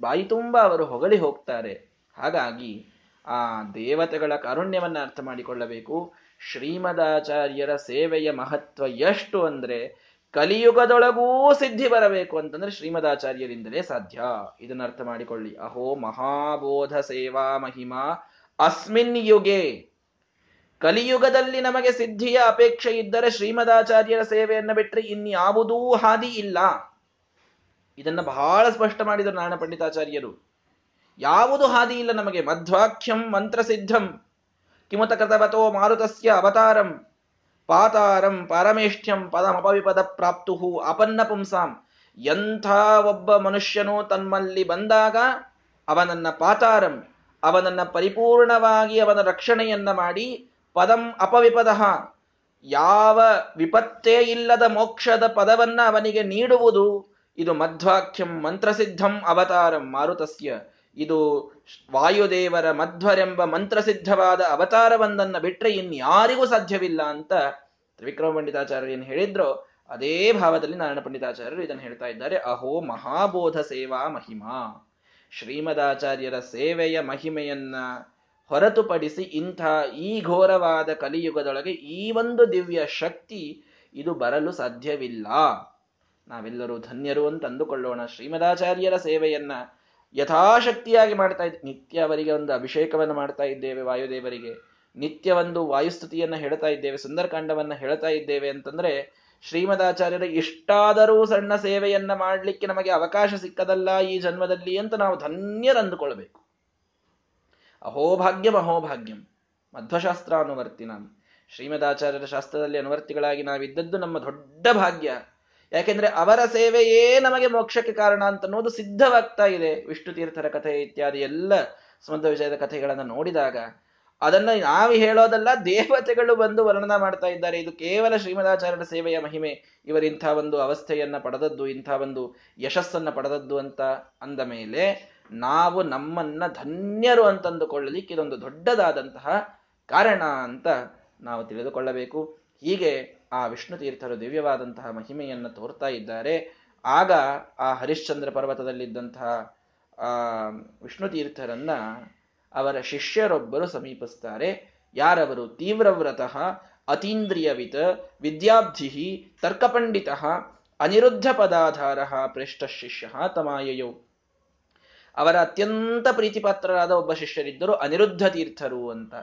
ಬಾಯಿ ತುಂಬ ಅವರು ಹೊಗಳಿ ಹೋಗ್ತಾರೆ. ಹಾಗಾಗಿ ಆ ದೇವತೆಗಳ ಕಾರುಣ್ಯವನ್ನ ಅರ್ಥ ಮಾಡಿಕೊಳ್ಳಬೇಕು. ಶ್ರೀಮದಾಚಾರ್ಯರ ಸೇವೆಯ ಮಹತ್ವ ಎಷ್ಟು ಅಂದ್ರೆ ಕಲಿಯುಗದೊಳಗೂ ಸಿದ್ಧಿ ಬರಬೇಕು ಅಂತಂದ್ರೆ ಶ್ರೀಮದಾಚಾರ್ಯರಿಂದಲೇ ಸಾಧ್ಯ. ಇದನ್ನ ಅರ್ಥ ಮಾಡಿಕೊಳ್ಳಿ. ಅಹೋ ಮಹಾಬೋಧ ಸೇವಾ ಮಹಿಮಾ ಅಸ್ಮಿನ್ ಯುಗೆ ಕಲಿಯುಗದಲ್ಲಿ ನಮಗೆ ಸಿದ್ಧಿಯ ಅಪೇಕ್ಷೆ ಇದ್ದರೆ ಶ್ರೀಮದಾಚಾರ್ಯರ ಸೇವೆಯನ್ನು ಬಿಟ್ಟರೆ ಇನ್ಯಾವುದೂ ಹಾದಿ ಇಲ್ಲ. ಇದನ್ನು ಬಹಳ ಸ್ಪಷ್ಟ ಮಾಡಿದರು ನಾರಾಯಣ ಪಂಡಿತಾಚಾರ್ಯರು. ಯಾವುದು ಹಾದಿ ಇಲ್ಲ ನಮಗೆ? ಮಧ್ವಾಖ್ಯಂ, ಮಂತ್ರಸಿದ್ಧಂ ಕಿಮತ ಕೃತವತೋ ಮಾರುತಸ್ಯ ಅವತಾರಂ, ಪಾತಾರಂ, ಪರಮೇಷ್ಠ್ಯಂ, ಪದಮಪವಿಪದ ಪ್ರಾಪ್ತು ಅಪನ್ನ ಪುಂಸಾಂ. ಎಂಥ ಒಬ್ಬ ಮನುಷ್ಯನು ತಮ್ಮಲ್ಲಿ ಬಂದಾಗ ಅವನನ್ನ ಪಾತಾರಂ ಅವನನ್ನ ಪರಿಪೂರ್ಣವಾಗಿ ಅವನ ರಕ್ಷಣೆಯನ್ನ ಮಾಡಿ ಪದಂ ಅಪವಿಪದ. ಯಾವ ವಿಪತ್ತೇ ಇಲ್ಲದ ಮೋಕ್ಷದ ಪದವನ್ನ ಅವನಿಗೆ ನೀಡುವುದು, ಇದು ಮಧ್ವಾಖ್ಯಂ ಮಂತ್ರಸಿದ್ಧಂ ಅವತಾರಂ ಮಾರುತಸ್ಯ. ಇದು ವಾಯುದೇವರ ಮಧ್ವರೆಂಬ ಮಂತ್ರಸಿದ್ಧವಾದ ಅವತಾರವೊಂದನ್ನು ಬಿಟ್ಟರೆ ಇನ್ಯಾರಿಗೂ ಸಾಧ್ಯವಿಲ್ಲ ಅಂತ ತ್ರಿವಿಕ್ರಮ ಪಂಡಿತಾಚಾರ್ಯರು ಏನು ಹೇಳಿದ್ರೋ, ಅದೇ ಭಾವದಲ್ಲಿ ನಾರಾಯಣ ಪಂಡಿತಾಚಾರ್ಯರು ಇದನ್ನು ಹೇಳ್ತಾ ಇದ್ದಾರೆ. ಅಹೋ ಮಹಾಬೋಧ ಸೇವಾ ಮಹಿಮಾ. ಶ್ರೀಮದಾಚಾರ್ಯರ ಸೇವೆಯ ಮಹಿಮೆಯನ್ನ ಹೊರತುಪಡಿಸಿ ಇಂಥ ಈ ಘೋರವಾದ ಕಲಿಯುಗದೊಳಗೆ ಈ ಒಂದು ದಿವ್ಯ ಶಕ್ತಿ ಇದು ಬರಲು ಸಾಧ್ಯವಿಲ್ಲ. ನಾವೆಲ್ಲರೂ ಧನ್ಯರು ಅಂತ ಅಂದುಕೊಳ್ಳೋಣ. ಶ್ರೀಮದಾಚಾರ್ಯರ ಸೇವೆಯನ್ನ ಯಥಾಶಕ್ತಿಯಾಗಿ ಮಾಡ್ತಾ ಇದ್ದ ನಿತ್ಯ ಅವರಿಗೆ ಒಂದು ಅಭಿಷೇಕವನ್ನು ಮಾಡ್ತಾ ಇದ್ದೇವೆ ವಾಯುದೇವರಿಗೆ. ನಿತ್ಯ ಒಂದು ವಾಯುಸ್ತುತಿಯನ್ನು ಹೇಳ್ತಾ ಇದ್ದೇವೆ, ಸುಂದರಕಾಂಡವನ್ನು ಹೇಳ್ತಾ ಇದ್ದೇವೆ ಅಂತಂದ್ರೆ ಶ್ರೀಮದಾಚಾರ್ಯರ ಇಷ್ಟಾದರೂ ಸಣ್ಣ ಸೇವೆಯನ್ನ ಮಾಡಲಿಕ್ಕೆ ನಮಗೆ ಅವಕಾಶ ಸಿಕ್ಕದಲ್ಲ ಈ ಜನ್ಮದಲ್ಲಿ ಅಂತ ನಾವು ಧನ್ಯರಂದುಕೊಳ್ಬೇಕು. ಅಹೋಭಾಗ್ಯಂ ಅಹೋಭಾಗ್ಯಂ ಮಧ್ವಶಾಸ್ತ್ರ ಅನುವರ್ತಿ ನಾನು ಶ್ರೀಮದಾಚಾರ್ಯರ ಶಾಸ್ತ್ರದಲ್ಲಿ ಅನುವರ್ತಿಗಳಾಗಿ ನಾವಿದ್ದದ್ದು ನಮ್ಮ ದೊಡ್ಡ ಭಾಗ್ಯ. ಯಾಕೆಂದ್ರೆ ಅವರ ಸೇವೆಯೇ ನಮಗೆ ಮೋಕ್ಷಕ್ಕೆ ಕಾರಣ ಅಂತ ಅನ್ನೋದು ಸಿದ್ಧವಾಗ್ತಾ ಇದೆ. ವಿಷ್ಣು ತೀರ್ಥರ ಕಥೆ ಇತ್ಯಾದಿ ಎಲ್ಲ ಸ್ಮಂದ ವಿಜಯದ ಕಥೆಗಳನ್ನು ನೋಡಿದಾಗ ಅದನ್ನ ನಾವು ಹೇಳೋದಲ್ಲ, ದೇವತೆಗಳು ಬಂದು ವರ್ಣನ ಮಾಡ್ತಾ ಇದ್ದಾರೆ. ಇದು ಕೇವಲ ಶ್ರೀಮದಾಚಾರ್ಯರ ಸೇವೆಯ ಮಹಿಮೆ. ಇವರಿಂಥ ಒಂದು ಅವಸ್ಥೆಯನ್ನ ಪಡೆದದ್ದು, ಇಂಥ ಒಂದು ಯಶಸ್ಸನ್ನು ಪಡೆದದ್ದು ಅಂತ ಅಂದ ಮೇಲೆ, ನಾವು ನಮ್ಮನ್ನ ಧನ್ಯರು ಅಂತಂದುಕೊಳ್ಳಲಿಕ್ಕೆ ಇದೊಂದು ದೊಡ್ಡದಾದಂತಹ ಕಾರಣ ಅಂತ ನಾವು ತಿಳಿದುಕೊಳ್ಳಬೇಕು. ಹೀಗೆ ಆ ವಿಷ್ಣು ತೀರ್ಥರು ದಿವ್ಯವಾದಂತಹ ಮಹಿಮೆಯನ್ನು ತೋರ್ತಾ ಇದ್ದಾರೆ. ಆಗ ಆ ಹರಿಶ್ಚಂದ್ರ ಪರ್ವತದಲ್ಲಿದ್ದಂತಹ ಆ ವಿಷ್ಣು ತೀರ್ಥರನ್ನ ಅವರ ಶಿಷ್ಯರೊಬ್ಬರು ಸಮೀಪಿಸ್ತಾರೆ. ಯಾರವರು ತೀವ್ರವ್ರತಃ, ಅತೀಂದ್ರಿಯವಿತ್ ವಿದ್ಯಾಬ್ಧಿ ತರ್ಕಪಂಡಿತ, ಅನಿರುದ್ಧ ಪದಾಧಾರ, ಪ್ರೇಷ್ಠ ಶಿಷ್ಯ, ತಮಾಯಯೋ. ಅವರ ಅತ್ಯಂತ ಪ್ರೀತಿಪಾತ್ರರಾದ ಒಬ್ಬ ಶಿಷ್ಯರಿದ್ದರು, ಅನಿರುದ್ಧ ತೀರ್ಥರು ಅಂತ.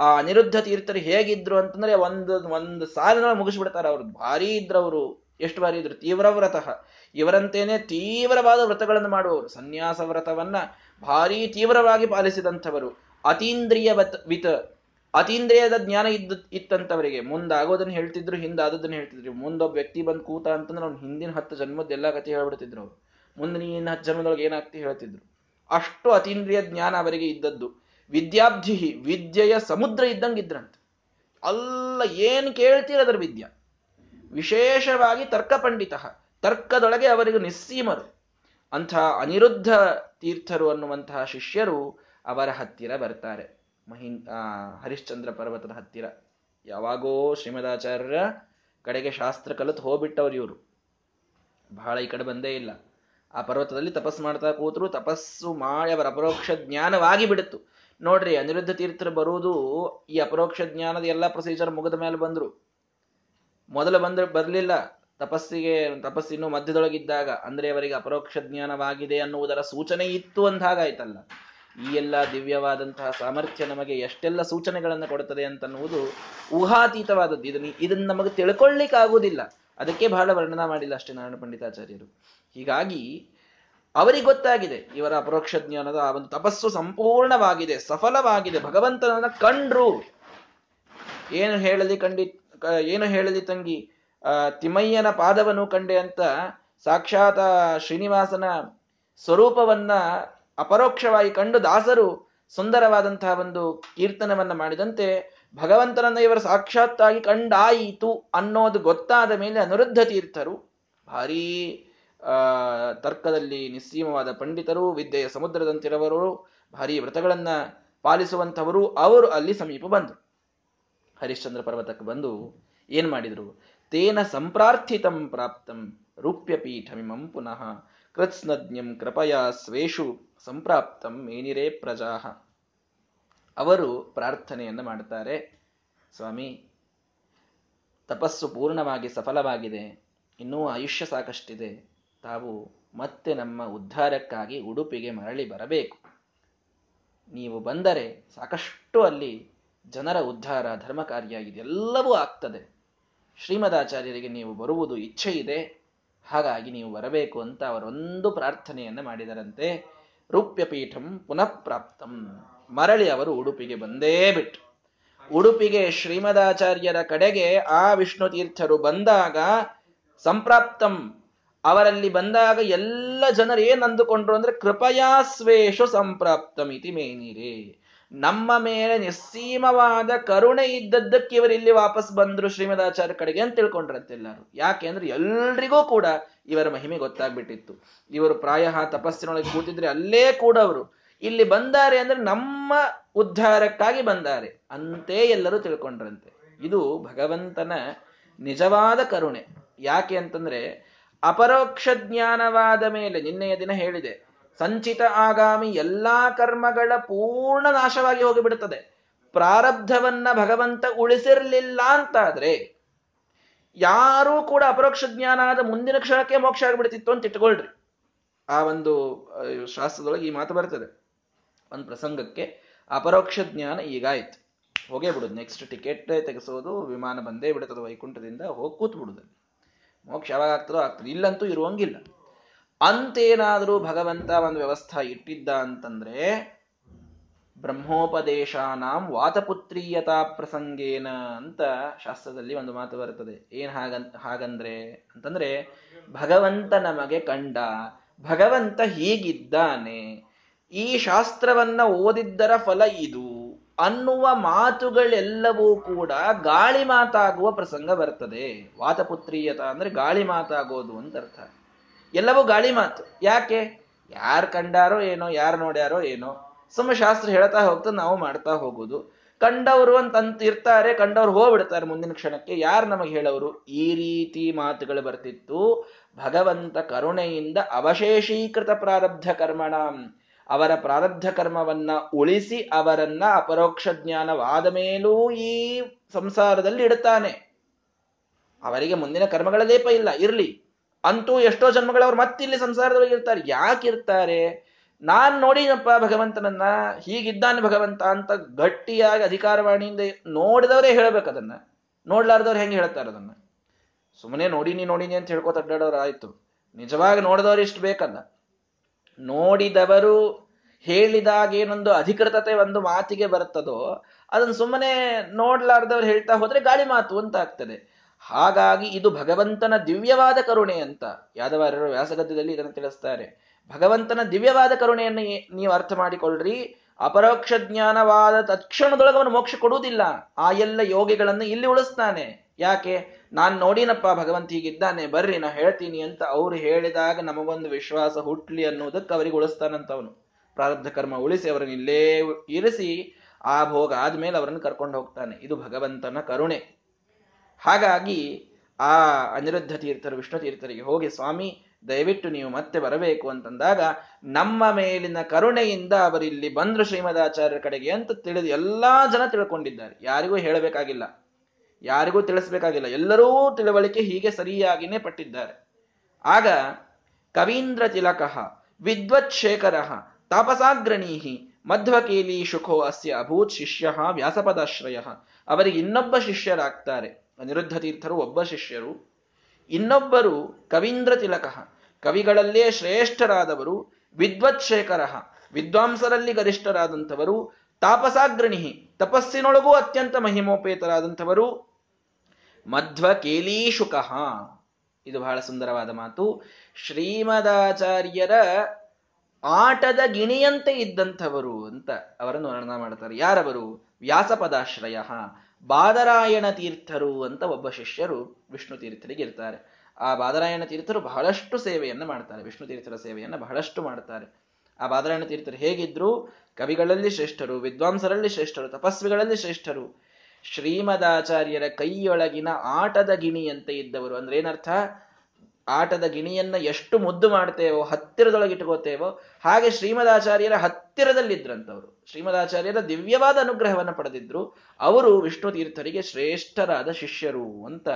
ಆ ಅನಿರುದ್ಧ ತೀರ್ಥರು ಹೇಗಿದ್ರು ಅಂತಂದ್ರೆ ಒಂದು ಒಂದು ಸಾಲಿನ ಮುಗಿಸ್ಬಿಡ್ತಾರೆ ಅವ್ರು. ಭಾರಿ ಇದ್ರವರು, ಎಷ್ಟು ಬಾರಿ ಇದ್ರು? ತೀವ್ರವ್ರತಃ. ಇವರಂತೇನೆ ತೀವ್ರವಾದ ವ್ರತಗಳನ್ನು ಮಾಡುವವರು. ಸನ್ಯಾಸ ವ್ರತವನ್ನ ಭಾರಿ ತೀವ್ರವಾಗಿ ಪಾಲಿಸಿದಂಥವರು ಅತೀಂದ್ರಿಯ ವಿತ್ ಅತೀಂದ್ರಿಯದ ಜ್ಞಾನ ಇದ್ದ, ಇತ್ತಂತವರಿಗೆ. ಮುಂದಾಗೋದನ್ನು ಹೇಳ್ತಿದ್ರು ಹಿಂದಾದದನ್ನು ಹೇಳ್ತಿದ್ರು. ಮುಂದೊಬ್ಬ ವ್ಯಕ್ತಿ ಬಂದು ಕೂತ ಅಂತಂದ್ರೆ ಅವ್ನು ಹಿಂದಿನ ಹತ್ತು ಜನ್ಮದ ಎಲ್ಲ ಕಥೆ ಹೇಳ್ಬಿಡ್ತಿದ್ರು ಅವ್ರು. ಮುಂದಿನ ಇನ್ನು ಹತ್ತು ಜನ್ಮದೊಳಗೆ ಏನಾಗ್ತಿ ಹೇಳ್ತಿದ್ರು. ಅಷ್ಟು ಅತೀಂದ್ರಿಯ ಜ್ಞಾನ ಅವರಿಗೆ ಇದ್ದದ್ದು. ವಿದ್ಯಾಬ್ಧಿ, ವಿದ್ಯೆಯ ಸಮುದ್ರ ಇದ್ದಂಗಿದ್ರಂತೆ. ಅಲ್ಲ, ಏನು ಕೇಳ್ತೀರ ಅದರ ವಿದ್ಯ? ವಿಶೇಷವಾಗಿ ತರ್ಕ ಪಂಡಿತ, ತರ್ಕದೊಳಗೆ ಅವರಿಗೆ ನಿಸ್ಸೀಮರು. ಅಂಥ ಅನಿರುದ್ಧ ತೀರ್ಥರು ಅನ್ನುವಂತಹ ಶಿಷ್ಯರು ಅವರ ಹತ್ತಿರ ಬರ್ತಾರೆ. ಮಹಿನ್ ಹರಿಶ್ಚಂದ್ರ ಪರ್ವತದ ಹತ್ತಿರ. ಯಾವಾಗೋ ಶ್ರೀಮದಾಚಾರ್ಯರ ಕಡೆಗೆ ಶಾಸ್ತ್ರ ಕಲಿತು ಹೋಗ್ಬಿಟ್ಟವ್ರು ಇವರು. ಬಹಳ ಈ ಕಡೆ ಬಂದೇ ಇಲ್ಲ. ಆ ಪರ್ವತದಲ್ಲಿ ತಪಸ್ಸು ಮಾಡ್ತಾ ಕೂತರು, ತಪಸ್ಸು ಮಾಡಿ ಅವರ ಅಪರೋಕ್ಷ ಜ್ಞಾನವಾಗಿ ಬಿಡುತ್ತು. ನೋಡ್ರಿ, ಅನಿರುದ್ಧ ತೀರ್ಥರು ಬರುವುದು ಈ ಅಪರೋಕ್ಷ ಜ್ಞಾನದ ಎಲ್ಲ ಪ್ರೊಸೀಜರ್ ಮುಗಿದ ಮೇಲೆ ಬಂದ್ರು. ಮೊದಲು ಬಂದ್ರೆ ಬರಲಿಲ್ಲ. ತಪಸ್ಸಿಗೆ ತಪಸ್ಸಿನ್ನು ಮಧ್ಯದೊಳಗಿದ್ದಾಗ, ಅಂದ್ರೆ ಅವರಿಗೆ ಅಪರೋಕ್ಷ ಜ್ಞಾನವಾಗಿದೆ ಅನ್ನುವುದರ ಸೂಚನೆ ಇತ್ತು ಅಂದಾಗಾಯ್ತಲ್ಲ ಈ ಎಲ್ಲ ದಿವ್ಯವಾದಂತಹ ಸಾಮರ್ಥ್ಯ ನಮಗೆ ಎಷ್ಟೆಲ್ಲ ಸೂಚನೆಗಳನ್ನು ಕೊಡುತ್ತದೆ ಅಂತನ್ನುವುದು ಊಹಾತೀತವಾದದ್ದು. ಇದನ್ನ ಇದನ್ನ ನಮಗೆ ತಿಳ್ಕೊಳ್ಳಿಕ್ಕಾಗುವುದಿಲ್ಲ ಅದಕ್ಕೆ ಬಹಳ ವರ್ಣನ ಮಾಡಿಲ್ಲ ಅಷ್ಟೇ ನಾರಾಯಣ ಪಂಡಿತಾಚಾರ್ಯರು. ಹೀಗಾಗಿ, ಅವರಿಗೆ ಗೊತ್ತಾಗಿದೆ, ಇವರ ಅಪರೋಕ್ಷ ಜ್ಞಾನದ ಆ ಒಂದು ತಪಸ್ಸು ಸಂಪೂರ್ಣವಾಗಿದೆ, ಸಫಲವಾಗಿದೆ, ಭಗವಂತನನ್ನ ಕಂಡ್ರು. ಏನು ಹೇಳಲಿ ಕಂಡಿ ಏನು ಹೇಳಲಿ ತಂಗಿ? ತಿಮ್ಮಯ್ಯನ ಪಾದವನ್ನು ಕಂಡೆ ಅಂತ ಸಾಕ್ಷಾತ್ ಶ್ರೀನಿವಾಸನ ಸ್ವರೂಪವನ್ನ ಅಪರೋಕ್ಷವಾಗಿ ಕಂಡು ದಾಸರು ಸುಂದರವಾದಂತಹ ಒಂದು ಕೀರ್ತನವನ್ನ ಮಾಡಿದಂತೆ ಭಗವಂತನನ್ನ ಇವರು ಸಾಕ್ಷಾತ್ತಾಗಿ ಕಂಡಾಯಿತು ಅನ್ನೋದು ಗೊತ್ತಾದ ಮೇಲೆ ಅನುರುದ್ಧ ತೀರ್ಥರು, ಭಾರೀ ತರ್ಕದಲ್ಲಿ ನಿಸ್ಸೀಮವಾದ ಪಂಡಿತರು, ವಿದ್ಯೆಯ ಸಮುದ್ರದಂತಿರವರು, ಭಾರೀ ವ್ರತಗಳನ್ನ ಪಾಲಿಸುವಂಥವರು ಅವರು ಅಲ್ಲಿ ಸಮೀಪ ಬಂದರು ಹರಿಶ್ಚಂದ್ರ ಪರ್ವತಕ್ಕೆ ಬಂದು ಏನ್ ಮಾಡಿದ್ರು? ತೇನ ಸಂಪ್ರಾರ್ಥಿತಂ ಪ್ರಾಪ್ತಂ ರೂಪ್ಯಪೀಠಮಿಮಂ ಪುನಃ ಕೃತ್ಸ್ನಜ್ಞಂ ಕೃಪಯಾ ಸ್ವೇಷು ಸಂಪ್ರಾಪ್ತಂ ಮೇನಿರೇ ಪ್ರಜಾಹ ಅವರು ಪ್ರಾರ್ಥನೆಯನ್ನು ಮಾಡ್ತಾರೆ ಸ್ವಾಮಿ, ತಪಸ್ಸು ಪೂರ್ಣವಾಗಿ ಸಫಲವಾಗಿದೆ, ಇನ್ನೂ ಆಯುಷ್ಯ ಸಾಕಷ್ಟಿದೆ, ತಾವು ಮತ್ತೆ ನಮ್ಮ ಉದ್ಧಾರಕ್ಕಾಗಿ ಉಡುಪಿಗೆ ಮರಳಿ ಬರಬೇಕು. ನೀವು ಬಂದರೆ ಸಾಕಷ್ಟು ಅಲ್ಲಿ ಜನರ ಉದ್ಧಾರ ಧರ್ಮ ಕಾರ್ಯ ಇದೆಲ್ಲವೂ ಆಗ್ತದೆ. ಶ್ರೀಮದಾಚಾರ್ಯರಿಗೆ ನೀವು ಬರುವುದು ಇಚ್ಛೆ ಇದೆ. ಹಾಗಾಗಿ ನೀವು ಬರಬೇಕು ಅಂತ ಅವರೊಂದು ಪ್ರಾರ್ಥನೆಯನ್ನು ಮಾಡಿದರಂತೆ. ರೂಪ್ಯಪೀಠಂ ಪುನಃಪ್ರಾಪ್ತಂ. ಮರಳಿ ಅವರು ಉಡುಪಿಗೆ ಬಂದೇ ಬಿಟ್ಟು. ಉಡುಪಿಗೆ ಶ್ರೀಮದಾಚಾರ್ಯರ ಕಡೆಗೆ ಆ ವಿಷ್ಣು ತೀರ್ಥರು ಬಂದಾಗ ಸಂಪ್ರಾಪ್ತಂ. ಅವರಲ್ಲಿ ಬಂದಾಗ ಎಲ್ಲ ಜನರು ಏನ್ ಅಂದುಕೊಂಡ್ರು ಅಂದ್ರೆ ಕೃಪಯಾ ಸ್ವೇಷು ಸಂಪ್ರಾಪ್ತಂ ಇತಿ ಮೇನಿರೇ. ನಮ್ಮ ಮೇಲೆ ನಿಸ್ಸೀಮವಾದ ಕರುಣೆ ಇದ್ದದ್ದಕ್ಕೆ ಇವರು ಇಲ್ಲಿ ವಾಪಸ್ ಬಂದ್ರು ಶ್ರೀಮದಾಚಾರ್ಯ ಕಡೆಗೆ ಅಂತ ತಿಳ್ಕೊಂಡ್ರಂತೆ ಎಲ್ಲರೂ. ಯಾಕೆ ಅಂದ್ರೆ ಎಲ್ರಿಗೂ ಕೂಡ ಇವರ ಮಹಿಮೆ ಗೊತ್ತಾಗ್ಬಿಟ್ಟಿತ್ತು. ಇವರು ಪ್ರಾಯ ತಪಸ್ಸಿನೊಳಗೆ ಕೂತಿದ್ರೆ ಅಲ್ಲೇ ಕೂಡ ಅವರು ಇಲ್ಲಿ ಬಂದಾರೆ ಅಂದ್ರೆ ನಮ್ಮ ಉದ್ಧಾರಕ್ಕಾಗಿ ಬಂದಾರೆ ಅಂತೇ ಎಲ್ಲರೂ ತಿಳ್ಕೊಂಡ್ರಂತೆ. ಇದು ಭಗವಂತನ ನಿಜವಾದ ಕರುಣೆ. ಯಾಕೆ ಅಂತಂದ್ರೆ ಅಪರೋಕ್ಷ ಜ್ಞಾನವಾದ ಮೇಲೆ ನಿನ್ನೆಯ ದಿನ ಹೇಳಿದೆ. ಸಂಚಿತ ಆಗಾಮಿ ಎಲ್ಲಾ ಕರ್ಮಗಳ ಪೂರ್ಣ ನಾಶವಾಗಿ ಹೋಗಿಬಿಡುತ್ತದೆ. ಪ್ರಾರಬ್ಧವನ್ನ ಭಗವಂತ ಉಳಿಸಿರ್ಲಿಲ್ಲ ಅಂತಾದ್ರೆ ಯಾರೂ ಕೂಡ ಅಪರೋಕ್ಷ ಜ್ಞಾನ ಆದ ಮುಂದಿನ ಕ್ಷಣಕ್ಕೆ ಮೋಕ್ಷ ಆಗಿಬಿಡ್ತಿತ್ತು ಅಂತ ಇಟ್ಕೊಳ್ರಿ. ಆ ಒಂದು ಶಾಸ್ತ್ರದೊಳಗೆ ಈ ಮಾತು ಬರ್ತದೆ. ಒಂದು ಪ್ರಸಂಗಕ್ಕೆ ಅಪರೋಕ್ಷ ಜ್ಞಾನ ಈಗಾಯ್ತು ಹೋಗೇ ಬಿಡುದು. ನೆಕ್ಸ್ಟ್ ಟಿಕೆಟ್ ತೆಗೆಸೋದು, ವಿಮಾನ ಬಂದೇ ಬಿಡುತ್ತದೆ ವೈಕುಂಠದಿಂದ, ಹೋಗಿ ಕೂತ್ ಬಿಡುದು ಮೋಕ್ಷ ಯಾವಾಗ ಆಗ್ತದೋ. ಇಲ್ಲಂತೂ ಇರುವಂಗಿಲ್ಲ. ಅಂತೇನಾದರೂ ಭಗವಂತ ಒಂದು ವ್ಯವಸ್ಥೆ ಇಟ್ಟಿದ್ದ ಅಂತಂದ್ರೆ ಬ್ರಹ್ಮೋಪದೇಶಾನಾಂ ವಾತಪುತ್ರೀಯತಾ ಪ್ರಸಂಗೇನ ಅಂತ ಶಾಸ್ತ್ರದಲ್ಲಿ ಒಂದು ಮಾತು ಬರುತ್ತದೆ. ಏನ್ ಹಾಗನ್, ಹಾಗಂದ್ರೆ ಅಂತಂದ್ರೆ ಭಗವಂತ ನಮಗೆ ಕಂಡ, ಭಗವಂತ ಹೀಗಿದ್ದಾನೆ, ಈ ಶಾಸ್ತ್ರವನ್ನ ಓದಿದ್ದರ ಫಲ ಇದು ಅನ್ನುವ ಮಾತುಗಳೆಲ್ಲವೂ ಕೂಡ ಗಾಳಿ ಮಾತಾಗುವ ಪ್ರಸಂಗ ಬರ್ತದೆ. ವಾತಪುತ್ರೀಯತ ಅಂದ್ರೆ ಗಾಳಿ ಮಾತಾಗೋದು ಅಂತ ಅರ್ಥ. ಎಲ್ಲವೂ ಗಾಳಿ ಮಾತು. ಯಾಕೆ? ಯಾರು ಕಂಡಾರೋ ಏನೋ, ಯಾರು ನೋಡ್ಯಾರೋ ಏನೋ. ಸುಮ್ಮ ಶಾಸ್ತ್ರ ಹೇಳ್ತಾ ಹೋಗ್ತಾ ನಾವು ಮಾಡ್ತಾ ಹೋಗುದು. ಕಂಡವರು ಅಂತ ಇರ್ತಾರೆ ಕಂಡವ್ರು ಹೋಗ್ಬಿಡ್ತಾರೆ ಮುಂದಿನ ಕ್ಷಣಕ್ಕೆ. ಯಾರು ನಮಗೆ ಹೇಳೋರು? ಈ ರೀತಿ ಮಾತುಗಳು ಬರ್ತಿತ್ತು. ಭಗವಂತ ಕರುಣೆಯಿಂದ ಅವಶೇಷೀಕೃತ ಪ್ರಾರಬ್ಧ ಕರ್ಮಣ. ಅವರ ಪ್ರಾರಬ್ಧ ಕರ್ಮವನ್ನ ಉಳಿಸಿ ಅವರನ್ನ ಅಪರೋಕ್ಷ ಜ್ಞಾನವಾದ ಮೇಲೂ ಈ ಸಂಸಾರದಲ್ಲಿ ಇಡ್ತಾನೆ ಅವರಿಗೆ ಮುಂದಿನ ಕರ್ಮಗಳ ಲೇಪ ಇಲ್ಲ. ಇರ್ಲಿ. ಅಂತೂ ಎಷ್ಟೋ ಜನ್ಮಗಳವ್ರು ಮತ್ತಿಲ್ಲಿ ಸಂಸಾರದೊಳಗೆ ಇರ್ತಾರೆ. ಯಾಕಿರ್ತಾರೆ ನಾನ್ ನೋಡಿನಪ್ಪ ಭಗವಂತನನ್ನ, ಹೀಗಿದ್ದಾನೆ ಭಗವಂತ ಅಂತ ಗಟ್ಟಿಯಾಗಿ ಅಧಿಕಾರವಾಣಿಯಿಂದ ನೋಡಿದವರೇ ಹೇಳ್ಬೇಕು ಅದನ್ನ. ನೋಡ್ಲಾರ್ದವ್ರು ಹೆಂಗೆ ಹೇಳ್ತಾರೆ ಅದನ್ನ? ಸುಮ್ಮನೆ ನೋಡಿನಿ ನೋಡಿನಿ ಅಂತ ಹೇಳ್ಕೊತ ಅಡ್ಡಾಡೋರು ಆಯ್ತು. ನಿಜವಾಗಿ ನೋಡಿದವ್ರು ಇಷ್ಟು ಬೇಕಲ್ಲ. ನೋಡಿದವರು ಹೇಳಿದಾಗ ಏನೊಂದು ಅಧಿಕೃತತೆ ಒಂದು ಮಾತಿಗೆ ಬರ್ತದೋ, ಅದನ್ನ ಸುಮ್ಮನೆ ನೋಡ್ಲಾರ್ದವ್ರು ಹೇಳ್ತಾ ಹೋದ್ರೆ ಗಾಳಿ ಮಾತು ಅಂತ ಆಗ್ತದೆ. ಹಾಗಾಗಿ ಇದು ಭಗವಂತನ ದಿವ್ಯವಾದ ಕರುಣೆ ಅಂತ ಯಾದವಾರರು ವ್ಯಾಸಗದ್ಯದಲ್ಲಿ ಇದನ್ನು ತಿಳಿಸ್ತಾರೆ. ಭಗವಂತನ ದಿವ್ಯವಾದ ಕರುಣೆಯನ್ನು ನೀವು ಅರ್ಥ ಮಾಡಿಕೊಳ್ಳ್ರಿ. ಅಪರೋಕ್ಷ ಜ್ಞಾನವಾದ ತಕ್ಷಣದೊಳಗೆ ಅವನು ಮೋಕ್ಷ ಕೊಡುವುದಿಲ್ಲ. ಆ ಎಲ್ಲ ಯೋಗಿಗಳನ್ನು ಇಲ್ಲಿ ಉಳಿಸ್ತಾನೆ. ಯಾಕೆ? ನಾನ್ ನೋಡಿನಪ್ಪ, ಭಗವಂತ ಹೀಗಿದ್ದಾನೆ, ಬರ್ರಿ, ನಾ ಹೇಳ್ತೀನಿ ಅಂತ ಅವ್ರು ಹೇಳಿದಾಗ ನಮಗೊಂದು ವಿಶ್ವಾಸ ಹುಟ್ಲಿ ಅನ್ನೋದಕ್ಕೆ ಅವರಿಗೆ ಉಳಿಸ್ತಾನಂತ ಅವನು ಪ್ರಾರಬ್ಧ ಕರ್ಮ ಉಳಿಸಿ ಅವರನ್ನು ಇಲ್ಲೇ ಇರಿಸಿ, ಆ ಭೋಗ ಆದ್ಮೇಲೆ ಅವರನ್ನು ಕರ್ಕೊಂಡು ಹೋಗ್ತಾನೆ. ಇದು ಭಗವಂತನ ಕರುಣೆ. ಹಾಗಾಗಿ ಆ ಅನಿರುದ್ಧ ತೀರ್ಥರು, ವಿಷ್ಣು ತೀರ್ಥರಿಗೆ ಹೋಗಿ, ಸ್ವಾಮಿ, ದಯವಿಟ್ಟು ನೀವು ಮತ್ತೆ ಬರಬೇಕು ಅಂತಂದಾಗ, ನಮ್ಮ ಮೇಲಿನ ಕರುಣೆಯಿಂದ ಅವರಿಲ್ಲಿ ಬಂದ್ರು ಶ್ರೀಮದಾಚಾರ್ಯರ ಕಡೆಗೆ ಅಂತ ತಿಳಿದು ಎಲ್ಲಾ ಜನ ತಿಳ್ಕೊಂಡಿದ್ದಾರೆ. ಯಾರಿಗೂ ಹೇಳಬೇಕಾಗಿಲ್ಲ. ಯಾರಿಗೂ ತಿಳಿಸ್ಬೇಕಾಗಿಲ್ಲ. ಎಲ್ಲರೂ ತಿಳುವಳಿಕೆ ಹೀಗೆ ಸರಿಯಾಗಿನೇ ಪಟ್ಟಿದ್ದಾರೆ. ಆಗ ಕವೀಂದ್ರ ತಿಲಕಃ, ವಿದ್ವತ್ ಶೇಖರ ತಾಪಸಾಗ್ರಣೀಹಿ ಮಧ್ವಕೇಲಿ ಶುಖೋ ಅಸ್ಯ ಅಭೂತ್ ಶಿಷ್ಯ, ವ್ಯಾಸಪದಾಶ್ರಯ, ಅವರಿಗೆ ಇನ್ನೊಬ್ಬ ಶಿಷ್ಯರಾಗ್ತಾರೆ. ಅನಿರುದ್ಧ ತೀರ್ಥರು, ಒಬ್ಬ ಶಿಷ್ಯರು. ಇನ್ನೊಬ್ಬರು ಕವೀಂದ್ರ ತಿಲಕ. ಕವಿಗಳಲ್ಲೇ ಶ್ರೇಷ್ಠರಾದವರು ವಿದ್ವತ್ ಶೇಖರ ವಿದ್ವಾಂಸರಲ್ಲಿ ಗರಿಷ್ಠರಾದಂಥವರು, ತಾಪಸಾಗ್ರಣಿ. ತಪಸ್ಸಿನೊಳಗೂ ಅತ್ಯಂತ ಮಹಿಮೋಪೇತರಾದಂಥವರು. ಮಧ್ವ ಕೇಲೀಶುಕಃ ಇದು ಬಹಳ ಸುಂದರವಾದ ಮಾತು. ಶ್ರೀಮದಾಚಾರ್ಯರ ಆಟದ ಗಿಣಿಯಂತೆ ಇದ್ದಂಥವರು ಅಂತ ಅವರನ್ನು ವರ್ಣನ ಮಾಡ್ತಾರೆ. ಯಾರವರು? ವ್ಯಾಸಪದಾಶ್ರಯ. ಬಾದರಾಯಣ ತೀರ್ಥರು ಅಂತ ಒಬ್ಬ ಶಿಷ್ಯರು ವಿಷ್ಣು ತೀರ್ಥರಿಗೆ ಇರ್ತಾರೆ. ಆ ಬಾದರಾಯಣ ತೀರ್ಥರು ಬಹಳಷ್ಟು ಸೇವೆಯನ್ನು ಮಾಡ್ತಾರೆ. ವಿಷ್ಣು ತೀರ್ಥರ ಸೇವೆಯನ್ನು ಬಹಳಷ್ಟು ಮಾಡ್ತಾರೆ. ಆ ಬಾದರಾಯಣ ತೀರ್ಥರು ಹೇಗಿದ್ರು? ಕವಿಗಳಲ್ಲಿ ಶ್ರೇಷ್ಠರು, ವಿದ್ವಾಂಸರಲ್ಲಿ ಶ್ರೇಷ್ಠರು, ತಪಸ್ವಿಗಳಲ್ಲಿ ಶ್ರೇಷ್ಠರು. ಶ್ರೀಮದಾಚಾರ್ಯರ ಕೈಯೊಳಗಿನ ಆಟದ ಗಿಣಿಯಂತೆ ಇದ್ದವರು. ಅಂದ್ರೆ ಏನರ್ಥ? ಆಟದ ಗಿಣಿಯನ್ನ ಎಷ್ಟು ಮುದ್ದು ಮಾಡ್ತೇವೋ, ಹತ್ತಿರದೊಳಗೆ ಇಟ್ಕೋತೇವೋ, ಹಾಗೆ ಶ್ರೀಮದಾಚಾರ್ಯರ ಹತ್ತಿರದಲ್ಲಿದ್ರಂತವರು ಶ್ರೀಮದಾಚಾರ್ಯರ ದಿವ್ಯವಾದ ಅನುಗ್ರಹವನ್ನು ಪಡೆದಿದ್ರು. ಅವರು ವಿಷ್ಣು ತೀರ್ಥರಿಗೆ ಶ್ರೇಷ್ಠರಾದ ಶಿಷ್ಯರು ಅಂತ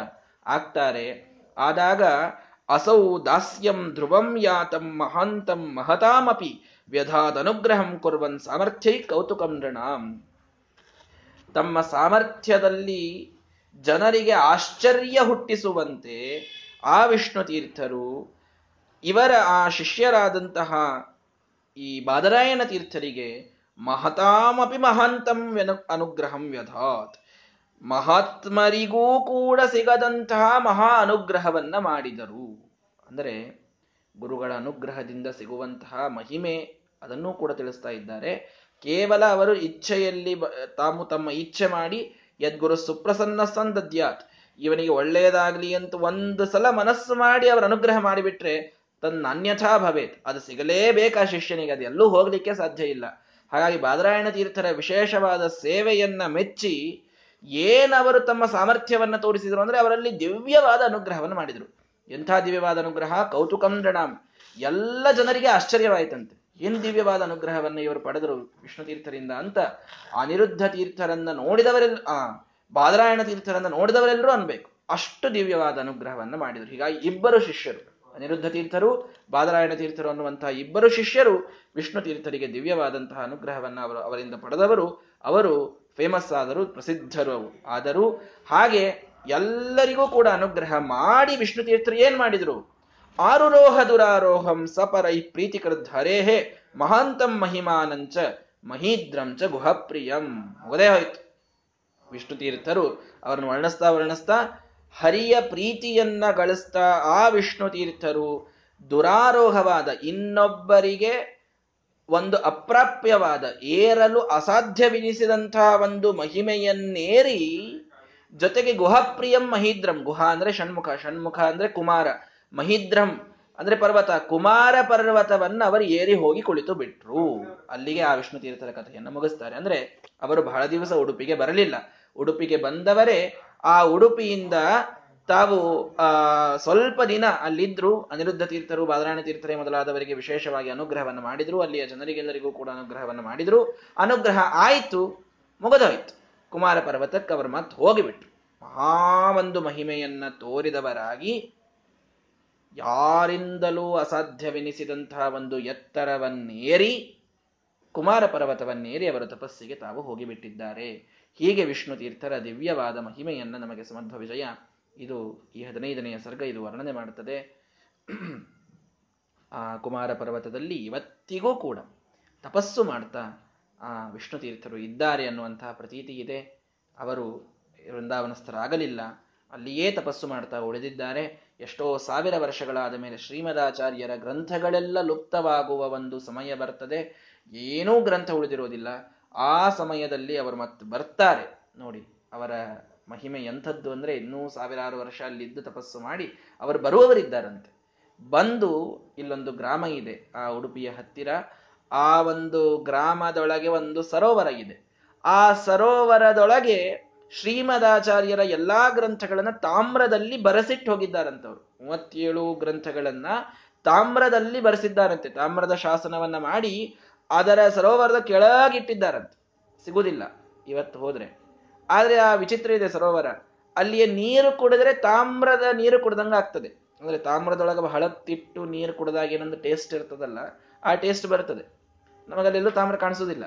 ಆಗ್ತಾರೆ. ಆದಾಗ ಅಸೌ ದಾಸ್ಯಂ ಧ್ರುವಂ ಯಾತಂ ಮಹಾಂತಂ ಮಹತಾಮಪಿ ವ್ಯಧಾದನುಗ್ರಹಂ ಕುರ್ವನ್ ಸಾಮರ್ಥ್ಯೈ ಕೌತುಕಂ ನೃಣಾಂ. ತಮ್ಮ ಸಾಮರ್ಥ್ಯದಲ್ಲಿ ಜನರಿಗೆ ಆಶ್ಚರ್ಯ ಹುಟ್ಟಿಸುವಂತೆ ಆ ವಿಷ್ಣು ತೀರ್ಥರು ಇವರ ಆ ಶಿಷ್ಯರಾದಂತಹ ಈ ಬಾದರಾಯಣ ತೀರ್ಥರಿಗೆ ಮಹತಾಮಪಿ ಮಹಾಂತಂ ಅನುಗ್ರಹಂ ವ್ಯಧಾತ್. ಮಹಾತ್ಮರಿಗೂ ಕೂಡ ಸಿಗದಂತಹ ಮಹಾ ಅನುಗ್ರಹವನ್ನ ಮಾಡಿದರು. ಅಂದರೆ ಗುರುಗಳ ಅನುಗ್ರಹದಿಂದ ಸಿಗುವಂತಹ ಮಹಿಮೆ ಅದನ್ನೂ ಕೂಡ ತಿಳಿಸ್ತಾ ಇದ್ದಾರೆ. ಕೇವಲ ಅವರು ಇಚ್ಛೆಯಲ್ಲಿ ತಾವು ತಮ್ಮ ಇಚ್ಛೆ ಮಾಡಿ ಯದ್ಗುರು ಸುಪ್ರಸನ್ನ ಸಂದದ್ಯಾತ್. ಇವನಿಗೆ ಒಳ್ಳೆಯದಾಗ್ಲಿ ಅಂತ ಒಂದು ಸಲ ಮನಸ್ಸು ಮಾಡಿ ಅವರ ಅನುಗ್ರಹ ಮಾಡಿಬಿಟ್ರೆ ತನ್ನ ಅನ್ಯಥಾ ಭವೇತ್. ಅದು ಸಿಗಲೇಬೇಕು ಆ ಶಿಷ್ಯನಿಗೆ. ಅದು ಎಲ್ಲೂ ಹೋಗ್ಲಿಕ್ಕೆ ಸಾಧ್ಯ ಇಲ್ಲ. ಹಾಗಾಗಿ ಬಾದರಾಯಣ ತೀರ್ಥರ ವಿಶೇಷವಾದ ಸೇವೆಯನ್ನ ಮೆಚ್ಚಿ ಏನವರು ತಮ್ಮ ಸಾಮರ್ಥ್ಯವನ್ನು ತೋರಿಸಿದ್ರು ಅಂದ್ರೆ ಅವರಲ್ಲಿ ದಿವ್ಯವಾದ ಅನುಗ್ರಹವನ್ನು ಮಾಡಿದರು. ಎಂಥ ದಿವ್ಯವಾದ ಅನುಗ್ರಹ? ಕೌತುಕಂ ಎಲ್ಲ ಜನರಿಗೆ ಆಶ್ಚರ್ಯವಾಯಿತಂತೆ. ಏನ್ ದಿವ್ಯವಾದ ಅನುಗ್ರಹವನ್ನು ಇವರು ಪಡೆದರು ವಿಷ್ಣು ತೀರ್ಥರಿಂದ ಅಂತ? ಅನಿರುದ್ಧ ತೀರ್ಥರನ್ನ ನೋಡಿದವರೆಲ್ಲ ಆ ಬಾದರಾಯಣ ತೀರ್ಥರನ್ನು ನೋಡಿದವರೆಲ್ಲರೂ ಅನ್ಬೇಕು. ಅಷ್ಟು ದಿವ್ಯವಾದ ಅನುಗ್ರಹವನ್ನು ಮಾಡಿದರು. ಹೀಗಾಗಿ ಇಬ್ಬರು ಶಿಷ್ಯರು, ಅನಿರುದ್ಧ ತೀರ್ಥರು, ಬಾದರಾಯಣ ತೀರ್ಥರು ಅನ್ನುವಂತಹ ಇಬ್ಬರು ಶಿಷ್ಯರು ವಿಷ್ಣು ತೀರ್ಥರಿಗೆ ದಿವ್ಯವಾದಂತಹ ಅನುಗ್ರಹವನ್ನು ಅವರು ಅವರಿಂದ ಪಡೆದವರು. ಅವರು ಫೇಮಸ್ ಆದರು ಪ್ರಸಿದ್ಧರು ಆದರೂ ಹಾಗೆ ಎಲ್ಲರಿಗೂ ಕೂಡ ಅನುಗ್ರಹ ಮಾಡಿ ವಿಷ್ಣು ತೀರ್ಥರು ಏನ್ ಮಾಡಿದ್ರು? ಆರುರೋಹ ದುರಾರೋಹಂ ಸಪರೈ ಪ್ರೀತಿಕೃದ್ ಹರೇಹೇ ಮಹಾಂತಂ ಮಹಿಮಾನಂಚ ಮಹೀದ್ರಂಚ ಗುಹಪ್ರಿಯಂ. ಮುಗದೇ ಹೋಯ್ತು. ವಿಷ್ಣು ತೀರ್ಥರು ಅವರನ್ನು ವರ್ಣಿಸ್ತಾ ವರ್ಣಿಸ್ತಾ ಹರಿಯ ಪ್ರೀತಿಯನ್ನ ಗಳಿಸ್ತಾ ಆ ವಿಷ್ಣು ತೀರ್ಥರು ದುರಾರೋಹವಾದ ಇನ್ನೊಬ್ಬರಿಗೆ ಒಂದು ಅಪ್ರಾಪ್ಯವಾದ, ಏರಲು ಅಸಾಧ್ಯವೆನಿಸಿದಂತಹ ಒಂದು ಮಹಿಮೆಯನ್ನೇರಿ ಜೊತೆಗೆ ಗುಹಾಪ್ರಿಯಂ ಮಹೀದ್ರಂ. ಗುಹಾ ಅಂದ್ರೆ ಷಣ್ಮುಖ ಷಣ್ಮುಖ ಅಂದ್ರೆ ಕುಮಾರ, ಮಹಿದ್ರಂ ಅಂದ್ರೆ ಪರ್ವತ. ಕುಮಾರ ಪರ್ವತವನ್ನ ಅವರು ಏರಿ ಹೋಗಿ ಕುಳಿತು ಬಿಟ್ರು. ಅಲ್ಲಿಗೆ ಆ ವಿಷ್ಣು ತೀರ್ಥರ ಕಥೆಯನ್ನು ಮುಗಿಸ್ತಾರೆ. ಅಂದ್ರೆ ಅವರು ಬಹಳ ದಿವಸ ಉಡುಪಿಗೆ ಬರಲಿಲ್ಲ. ಉಡುಪಿಗೆ ಬಂದವರೇ, ಆ ಉಡುಪಿಯಿಂದ ತಾವು, ಆ, ಸ್ವಲ್ಪ ದಿನ ಅಲ್ಲಿದ್ರು, ಅನಿರುದ್ಧ ತೀರ್ಥರು ಬಾದರಾಯಣ ತೀರ್ಥರೇ ಮೊದಲಾದವರಿಗೆ ವಿಶೇಷವಾಗಿ ಅನುಗ್ರಹವನ್ನು ಮಾಡಿದ್ರು. ಅಲ್ಲಿಯ ಜನರಿಗೆಲ್ಲರಿಗೂ ಕೂಡ ಅನುಗ್ರಹವನ್ನು ಮಾಡಿದ್ರು. ಅನುಗ್ರಹ ಆಯಿತು, ಮುಗದೋಯ್ತು. ಕುಮಾರ ಪರ್ವತಕ್ಕೆ ಅವರು ಮತ್ತೆ ಹೋಗಿಬಿಟ್ರು. ಮಹಾ ಒಂದು ಮಹಿಮೆಯನ್ನ ತೋರಿದವರಾಗಿ ಯಾರಿಂದಲೂ ಅಸಾಧ್ಯವೆನಿಸಿದಂತಹ ಒಂದು ಎತ್ತರವನ್ನೇರಿ, ಕುಮಾರ ಪರ್ವತವನ್ನೇರಿ ಅವರ ತಪಸ್ಸಿಗೆ ತಾವು ಹೋಗಿಬಿಟ್ಟಿದ್ದಾರೆ. ಹೀಗೆ ವಿಷ್ಣು ತೀರ್ಥರ ದಿವ್ಯವಾದ ಮಹಿಮೆಯನ್ನು ನಮಗೆ ಸಮರ್ಥ ವಿಜಯ. ಇದು ಈ ಹದಿನೈದನೆಯ ಸರ್ಗ, ಇದು ವರ್ಣನೆ ಮಾಡುತ್ತದೆ. ಆ ಕುಮಾರ ಪರ್ವತದಲ್ಲಿ ಇವತ್ತಿಗೂ ಕೂಡ ತಪಸ್ಸು ಮಾಡ್ತಾ ಆ ವಿಷ್ಣು ತೀರ್ಥರು ಇದ್ದಾರೆ ಅನ್ನುವಂತಹ ಪ್ರತೀತಿ ಇದೆ. ಅವರು ವೃಂದಾವನಸ್ಥರಾಗಲಿಲ್ಲ. ಅಲ್ಲಿಯೇ ತಪಸ್ಸು ಮಾಡ್ತಾ ಉಳಿದಿದ್ದಾರೆ. ಎಷ್ಟೋ ಸಾವಿರ ವರ್ಷಗಳಾದ ಮೇಲೆ ಶ್ರೀಮದಾಚಾರ್ಯರ ಗ್ರಂಥಗಳೆಲ್ಲ ಲುಪ್ತವಾಗುವ ಒಂದು ಸಮಯ ಬರ್ತದೆ. ಏನೂ ಗ್ರಂಥ ಉಳಿದಿರೋದಿಲ್ಲ. ಆ ಸಮಯದಲ್ಲಿ ಅವರು ಮತ್ತೆ ಬರ್ತಾರೆ. ನೋಡಿ, ಅವರ ಮಹಿಮೆ ಎಂಥದ್ದು ಅಂದ್ರೆ ಇನ್ನೂ ಸಾವಿರಾರು ವರ್ಷ ಅಲ್ಲಿದ್ದು ತಪಸ್ಸು ಮಾಡಿ ಅವರು ಬರುವವರಿದ್ದಾರಂತೆ. ಬಂದು ಇಲ್ಲೊಂದು ಗ್ರಾಮ ಇದೆ, ಆ ಉಡುಪಿಯ ಹತ್ತಿರ. ಆ ಒಂದು ಗ್ರಾಮದೊಳಗೆ ಒಂದು ಸರೋವರ ಇದೆ. ಆ ಸರೋವರದೊಳಗೆ ಶ್ರೀಮದಾಚಾರ್ಯರ ಎಲ್ಲಾ ಗ್ರಂಥಗಳನ್ನ ತಾಮ್ರದಲ್ಲಿ ಬರೆಸಿಟ್ಟು ಹೋಗಿದ್ದಾರಂತವ್ರು ಮೂವತ್ತೇಳು ಗ್ರಂಥಗಳನ್ನ ತಾಮ್ರದಲ್ಲಿ ಬರೆಸಿದ್ದಾರಂತೆ. ತಾಮ್ರದ ಶಾಸನವನ್ನ ಮಾಡಿ ಅದರ ಸರೋವರದ ಕೆಳಗಿಟ್ಟಿದ್ದಾರಂತೆ. ಸಿಗುವುದಿಲ್ಲ. ಇವತ್ತು ಹೋದ್ರೆ. ಆದ್ರೆ ಆ ವಿಚಿತ್ರ ಇದೆ ಸರೋವರ. ಅಲ್ಲಿಯ ನೀರು ಕುಡಿದ್ರೆ ತಾಮ್ರದ ನೀರು ಕುಡ್ದಂಗ ಆಗ್ತದೆ. ಅಂದ್ರೆ ತಾಮ್ರದೊಳಗೆ ಬಹಳ ತಿಟ್ಟು ನೀರು ಕುಡಿದಾಗ ಏನೊಂದು ಟೇಸ್ಟ್ ಇರ್ತದಲ್ಲ, ಆ ಟೇಸ್ಟ್ ಬರ್ತದೆ. ನಮಗಲ್ಲೆಲ್ಲೂ ತಾಮ್ರ ಕಾಣಿಸೋದಿಲ್ಲ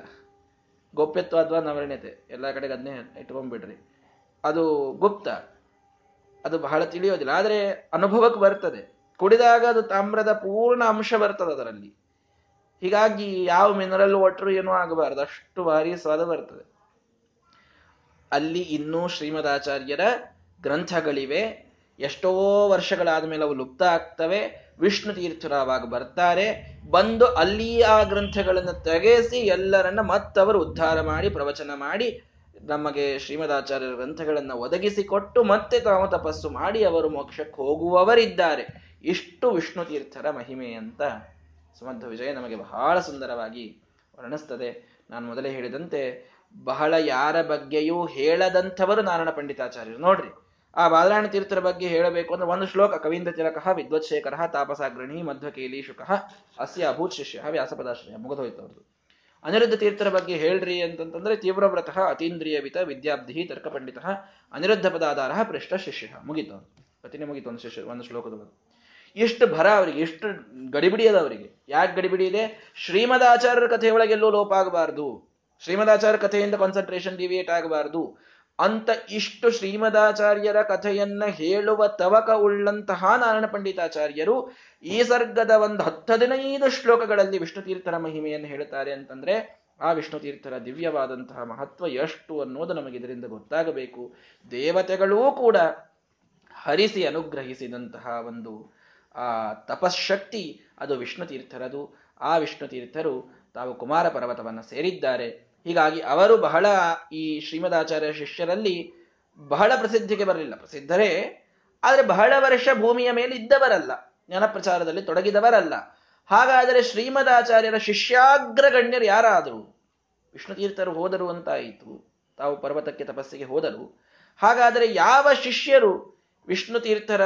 ಗೋಪ್ಯತ್ವ ಅಥವಾ ನವರಣತೆ ಎಲ್ಲ ಕಡೆಗೆ ಅದನ್ನೇ ಇಟ್ಕೊಂಡ್ಬಿಡ್ರಿ. ಅದು ಗುಪ್ತ. ಅದು ಬಹಳ ತಿಳಿಯೋದಿಲ್ಲ. ಆದರೆ ಅನುಭವಕ್ಕೆ ಬರ್ತದೆ. ಕುಡಿದಾಗ ಅದು ತಾಮ್ರದ ಪೂರ್ಣ ಅಂಶ ಬರ್ತದೆ ಅದರಲ್ಲಿ. ಹೀಗಾಗಿ ಯಾವ ಮಿನರಲ್ ವಾಟರ್ ಏನೂ ಆಗಬಾರ್ದು. ಅಷ್ಟು ಭಾರಿ ಸ್ವಾದ ಬರ್ತದೆ. ಅಲ್ಲಿ ಇನ್ನೂ ಶ್ರೀಮದಾಚಾರ್ಯರ ಗ್ರಂಥಗಳಿವೆ. ಎಷ್ಟೋ ವರ್ಷಗಳಾದ ಮೇಲೆ ಅವು ಲುಪ್ತ ಆಗ್ತವೆ. ವಿಷ್ಣು ತೀರ್ಥರು ಆವಾಗ ಬರ್ತಾರೆ. ಬಂದು ಅಲ್ಲಿ ಆ ಗ್ರಂಥಗಳನ್ನು ತೆಗೆಸಿ ಎಲ್ಲರನ್ನ ಮತ್ತವರು ಉದ್ಧಾರ ಮಾಡಿ, ಪ್ರವಚನ ಮಾಡಿ, ನಮಗೆ ಶ್ರೀಮದಾಚಾರ್ಯರ ಗ್ರಂಥಗಳನ್ನು ಒದಗಿಸಿಕೊಟ್ಟು ಮತ್ತೆ ತಾವು ತಪಸ್ಸು ಮಾಡಿ ಅವರು ಮೋಕ್ಷಕ್ಕೆ ಹೋಗುವವರಿದ್ದಾರೆ. ಇಷ್ಟು ವಿಷ್ಣು ತೀರ್ಥರ ಮಹಿಮೆ ಅಂತ. ಸುಮಧ್ವ ವಿಜಯ ನಮಗೆ ಬಹಳ ಸುಂದರವಾಗಿ ವರ್ಣಿಸ್ತದೆ. ನಾನು ಮೊದಲೇ ಹೇಳಿದಂತೆ ಬಹಳ ಯಾರ ಬಗ್ಗೆಯೂ ಹೇಳದಂಥವರು ನಾರಾಯಣ ಪಂಡಿತಾಚಾರ್ಯರು. ನೋಡ್ರಿ, ಆ ಬಾದರಾಯಣ ತೀರ್ಥರ ಬಗ್ಗೆ ಹೇಳಬೇಕು ಅಂದ್ರೆ ಒಂದು ಶ್ಲೋಕ, ಕವೀಂದ್ರ ತಿಲಕ ವಿದ್ವತ್ಶೇಖರ ತಾಪಸಾಗ್ರಣಿ ಮಧ್ವಕೇಲಿ ಶುಕಃ, ಅಸ್ಯ ಅಭೂತ್ ಶಿಷ್ಯ, ವ್ಯಾಸಪದಾಶ್ರಯ, ಮುಗಿದೋಯ್ತು ಅವ್ರದ್ದು ಅನಿರುದ್ಧ ತೀರ್ಥರ ಬಗ್ಗೆ ಹೇಳ್ರಿ ಅಂತಂತಂದ್ರೆ ತೀವ್ರವ್ರತಃ, ಅತೀಂದ್ರಿಯವಿತ, ವಿದ್ಯಾಬ್ಧಿ ತರ್ಕ ಪಂಡಿತ ಅನಿರುದ್ಧ ಪದಾಧಾರ, ಪೃಷ್ಠ ಶಿಷ್ಯ, ಮುಗಿತು ಪ್ರತಿನೇ ಮುಗಿತು ಒಂದು ಶಿಷ್ಯ, ಒಂದು ಶ್ಲೋಕದ ಎಷ್ಟು ಭರ ಅವರಿಗೆ, ಎಷ್ಟು ಗಡಿಬಿಡಿ ಅದ ಅವರಿಗೆ? ಯಾಕೆ ಗಡಿಬಿಡಿ ಇದೆ? ಶ್ರೀಮದಾಚಾರ್ಯರ ಕಥೆ ಒಳಗೆಲ್ಲೂ ಲೋಪ ಆಗಬಾರ್ದು. ಶ್ರೀಮದಾಚಾರ್ಯ ಕಥೆಯಿಂದ ಕಾನ್ಸಂಟ್ರೇಷನ್ ಡಿವಿಯೇಟ್ ಆಗಬಾರ್ದು. ಅಂತ ಇಷ್ಟು ಶ್ರೀಮದಾಚಾರ್ಯರ ಕಥೆಯನ್ನ ಹೇಳುವ ತವಕ ಉಳ್ಳಂತಹ ನಾರಾಯಣ ಪಂಡಿತಾಚಾರ್ಯರು ಈ ಸರ್ಗದ ಒಂದು ಹತ್ತು ಹದಿನೈದು ಶ್ಲೋಕಗಳಲ್ಲಿ ವಿಷ್ಣು ತೀರ್ಥರ ಮಹಿಮೆಯನ್ನು ಹೇಳುತ್ತಾರೆ ಅಂತಂದ್ರೆ, ಆ ವಿಷ್ಣು ತೀರ್ಥರ ದಿವ್ಯವಾದಂತಹ ಮಹತ್ವ ಎಷ್ಟು ಅನ್ನೋದು ನಮಗೆ ಇದರಿಂದ ಗೊತ್ತಾಗಬೇಕು. ದೇವತೆಗಳೂ ಕೂಡ ಹರಿಸಿ ಅನುಗ್ರಹಿಸಿದಂತಹ ಒಂದು ಆ ತಪಶಕ್ತಿ, ಅದು ವಿಷ್ಣು ತೀರ್ಥರದು ಆ ವಿಷ್ಣು ತೀರ್ಥರು ತಾವು ಕುಮಾರ ಪರ್ವತವನ್ನು ಸೇರಿದ್ದಾರೆ. ಹೀಗಾಗಿ ಅವರು ಬಹಳ ಈ ಶ್ರೀಮದಾಚಾರ್ಯ ಶಿಷ್ಯರಲ್ಲಿ ಬಹಳ ಪ್ರಸಿದ್ಧಿಗೆ ಬರಲಿಲ್ಲ. ಪ್ರಸಿದ್ಧರೇ, ಆದರೆ ಬಹಳ ವರ್ಷ ಭೂಮಿಯ ಮೇಲೆ ಇದ್ದವರಲ್ಲ ಜ್ಞಾನಪ್ರಚಾರದಲ್ಲಿ ತೊಡಗಿದವರಲ್ಲ. ಹಾಗಾದರೆ ಶ್ರೀಮದಾಚಾರ್ಯರ ಶಿಷ್ಯಾಗ್ರಗಣ್ಯರು ಯಾರಾದರು? ವಿಷ್ಣು ತೀರ್ಥರು ಹೋದರು ಅಂತಾಯಿತು. ತಾವು ಪರ್ವತಕ್ಕೆ ತಪಸ್ಸಿಗೆ ಹೋದರು. ಹಾಗಾದರೆ ಯಾವ ಶಿಷ್ಯರು ವಿಷ್ಣು ತೀರ್ಥರ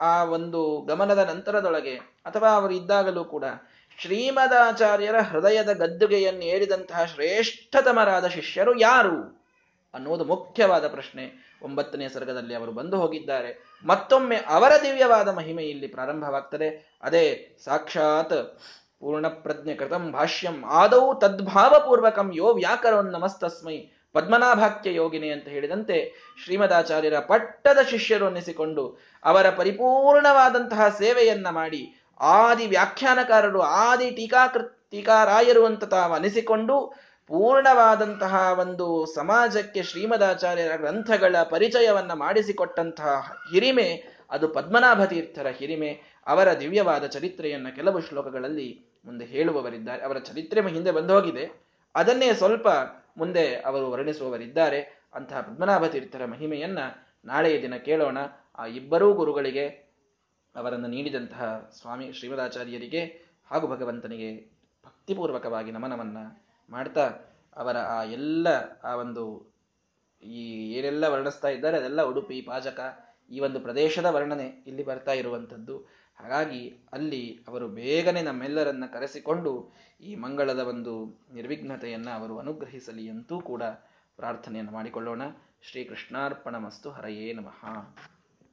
ಆ ಒಂದು ಗಮನದ ನಂತರದೊಳಗೆ, ಅಥವಾ ಅವರು ಇದ್ದಾಗಲೂ ಕೂಡ, ಶ್ರೀಮದಾಚಾರ್ಯರ ಹೃದಯದ ಗದ್ದುಗೆಯನ್ನು ಏರಿದಂತಹ ಶ್ರೇಷ್ಠತಮರಾದ ಶಿಷ್ಯರು ಯಾರು? ಅನ್ನುವುದು ಮುಖ್ಯವಾದ ಪ್ರಶ್ನೆ. ಒಂಬತ್ತನೇ ಸರ್ಗದಲ್ಲಿ ಅವರು ಬಂದು ಹೋಗಿದ್ದಾರೆ. ಮತ್ತೊಮ್ಮೆ ಅವರ ದಿವ್ಯವಾದ ಮಹಿಮೆ ಇಲ್ಲಿ ಪ್ರಾರಂಭವಾಗ್ತದೆ. ಅದೇ ಸಾಕ್ಷಾತ್ ಪೂರ್ಣ ಪ್ರಜ್ಞೆ ಕೃತಂ ಭಾಷ್ಯಂ ಆದೌ ತದ್ಭಾವಪೂರ್ವಕಂ ಯೋ ನಮಸ್ತಸ್ಮೈ ಪದ್ಮನಾಭಾಕ್ಯ ಯೋಗಿನಿ ಅಂತ ಹೇಳಿದಂತೆ ಶ್ರೀಮದಾಚಾರ್ಯರ ಪಟ್ಟದ ಶಿಷ್ಯರು ಅನ್ನಿಸಿಕೊಂಡು ಅವರ ಪರಿಪೂರ್ಣವಾದಂತಹ ಸೇವೆಯನ್ನ ಮಾಡಿ ಆದಿ ವ್ಯಾಖ್ಯಾನಕಾರರು, ಆದಿ ಟೀಕಾಕೃ ಟೀಕಾರಾಯರು ಅಂತ ತಾವು ಅನಿಸಿಕೊಂಡು ಪೂರ್ಣವಾದಂತಹ ಒಂದು ಸಮಾಜಕ್ಕೆ ಶ್ರೀಮದಾಚಾರ್ಯರ ಗ್ರಂಥಗಳ ಪರಿಚಯವನ್ನ ಮಾಡಿಸಿಕೊಟ್ಟಂತಹ ಹಿರಿಮೆ ಅದು ಪದ್ಮನಾಭ ತೀರ್ಥರ ಹಿರಿಮೆ. ಅವರ ದಿವ್ಯವಾದ ಚರಿತ್ರೆಯನ್ನು ಕೆಲವು ಶ್ಲೋಕಗಳಲ್ಲಿ ಮುಂದೆ ಹೇಳುವವರಿದ್ದಾರೆ. ಅವರ ಚರಿತ್ರೆ ಹಿಂದೆ ಬಂದು ಹೋಗಿದೆ. ಅದನ್ನೇ ಸ್ವಲ್ಪ ಮುಂದೆ ಅವರು ವರ್ಣಿಸುವವರಿದ್ದಾರೆ. ಅಂತಹ ಪದ್ಮನಾಭ ತೀರ್ಥರ ಮಹಿಮೆಯನ್ನ ನಾಳೆಯ ದಿನ ಕೇಳೋಣ. ಆ ಇಬ್ಬರೂ ಗುರುಗಳಿಗೆ ಅವರನ್ನು ನೀಡಿದಂತಹ ಸ್ವಾಮಿ ಶ್ರೀಮದಾಚಾರ್ಯರಿಗೆ ಹಾಗೂ ಭಗವಂತನಿಗೆ ಭಕ್ತಿಪೂರ್ವಕವಾಗಿ ನಮನವನ್ನ ಮಾಡ್ತಾ ಅವರ ಆ ಎಲ್ಲ ಆ ಒಂದು ಈ ಏನೆಲ್ಲ ವರ್ಣಿಸ್ತಾ ಇದ್ದಾರೆ ಅದೆಲ್ಲ ಉಡುಪಿ, ಪಾಜಕ ಈ ಒಂದು ಪ್ರದೇಶದ ವರ್ಣನೆ ಇಲ್ಲಿ ಬರ್ತಾ ಇರುವಂಥದ್ದು. ಹಾಗಾಗಿ ಅಲ್ಲಿ ಅವರು ಬೇಗನೆ ನಮ್ಮೆಲ್ಲರನ್ನ ಕರೆಸಿಕೊಂಡು ಈ ಮಂಗಳದ ಒಂದು ನಿರ್ವಿಘ್ನತೆಯನ್ನು ಅವರು ಅನುಗ್ರಹಿಸಲಿ ಅಂತೂ ಕೂಡ ಪ್ರಾರ್ಥನೆಯನ್ನು ಮಾಡಿಕೊಳ್ಳೋಣ. ಶ್ರೀಕೃಷ್ಣಾರ್ಪಣ ಮಸ್ತು ಹರಯೇ ನಮಃ.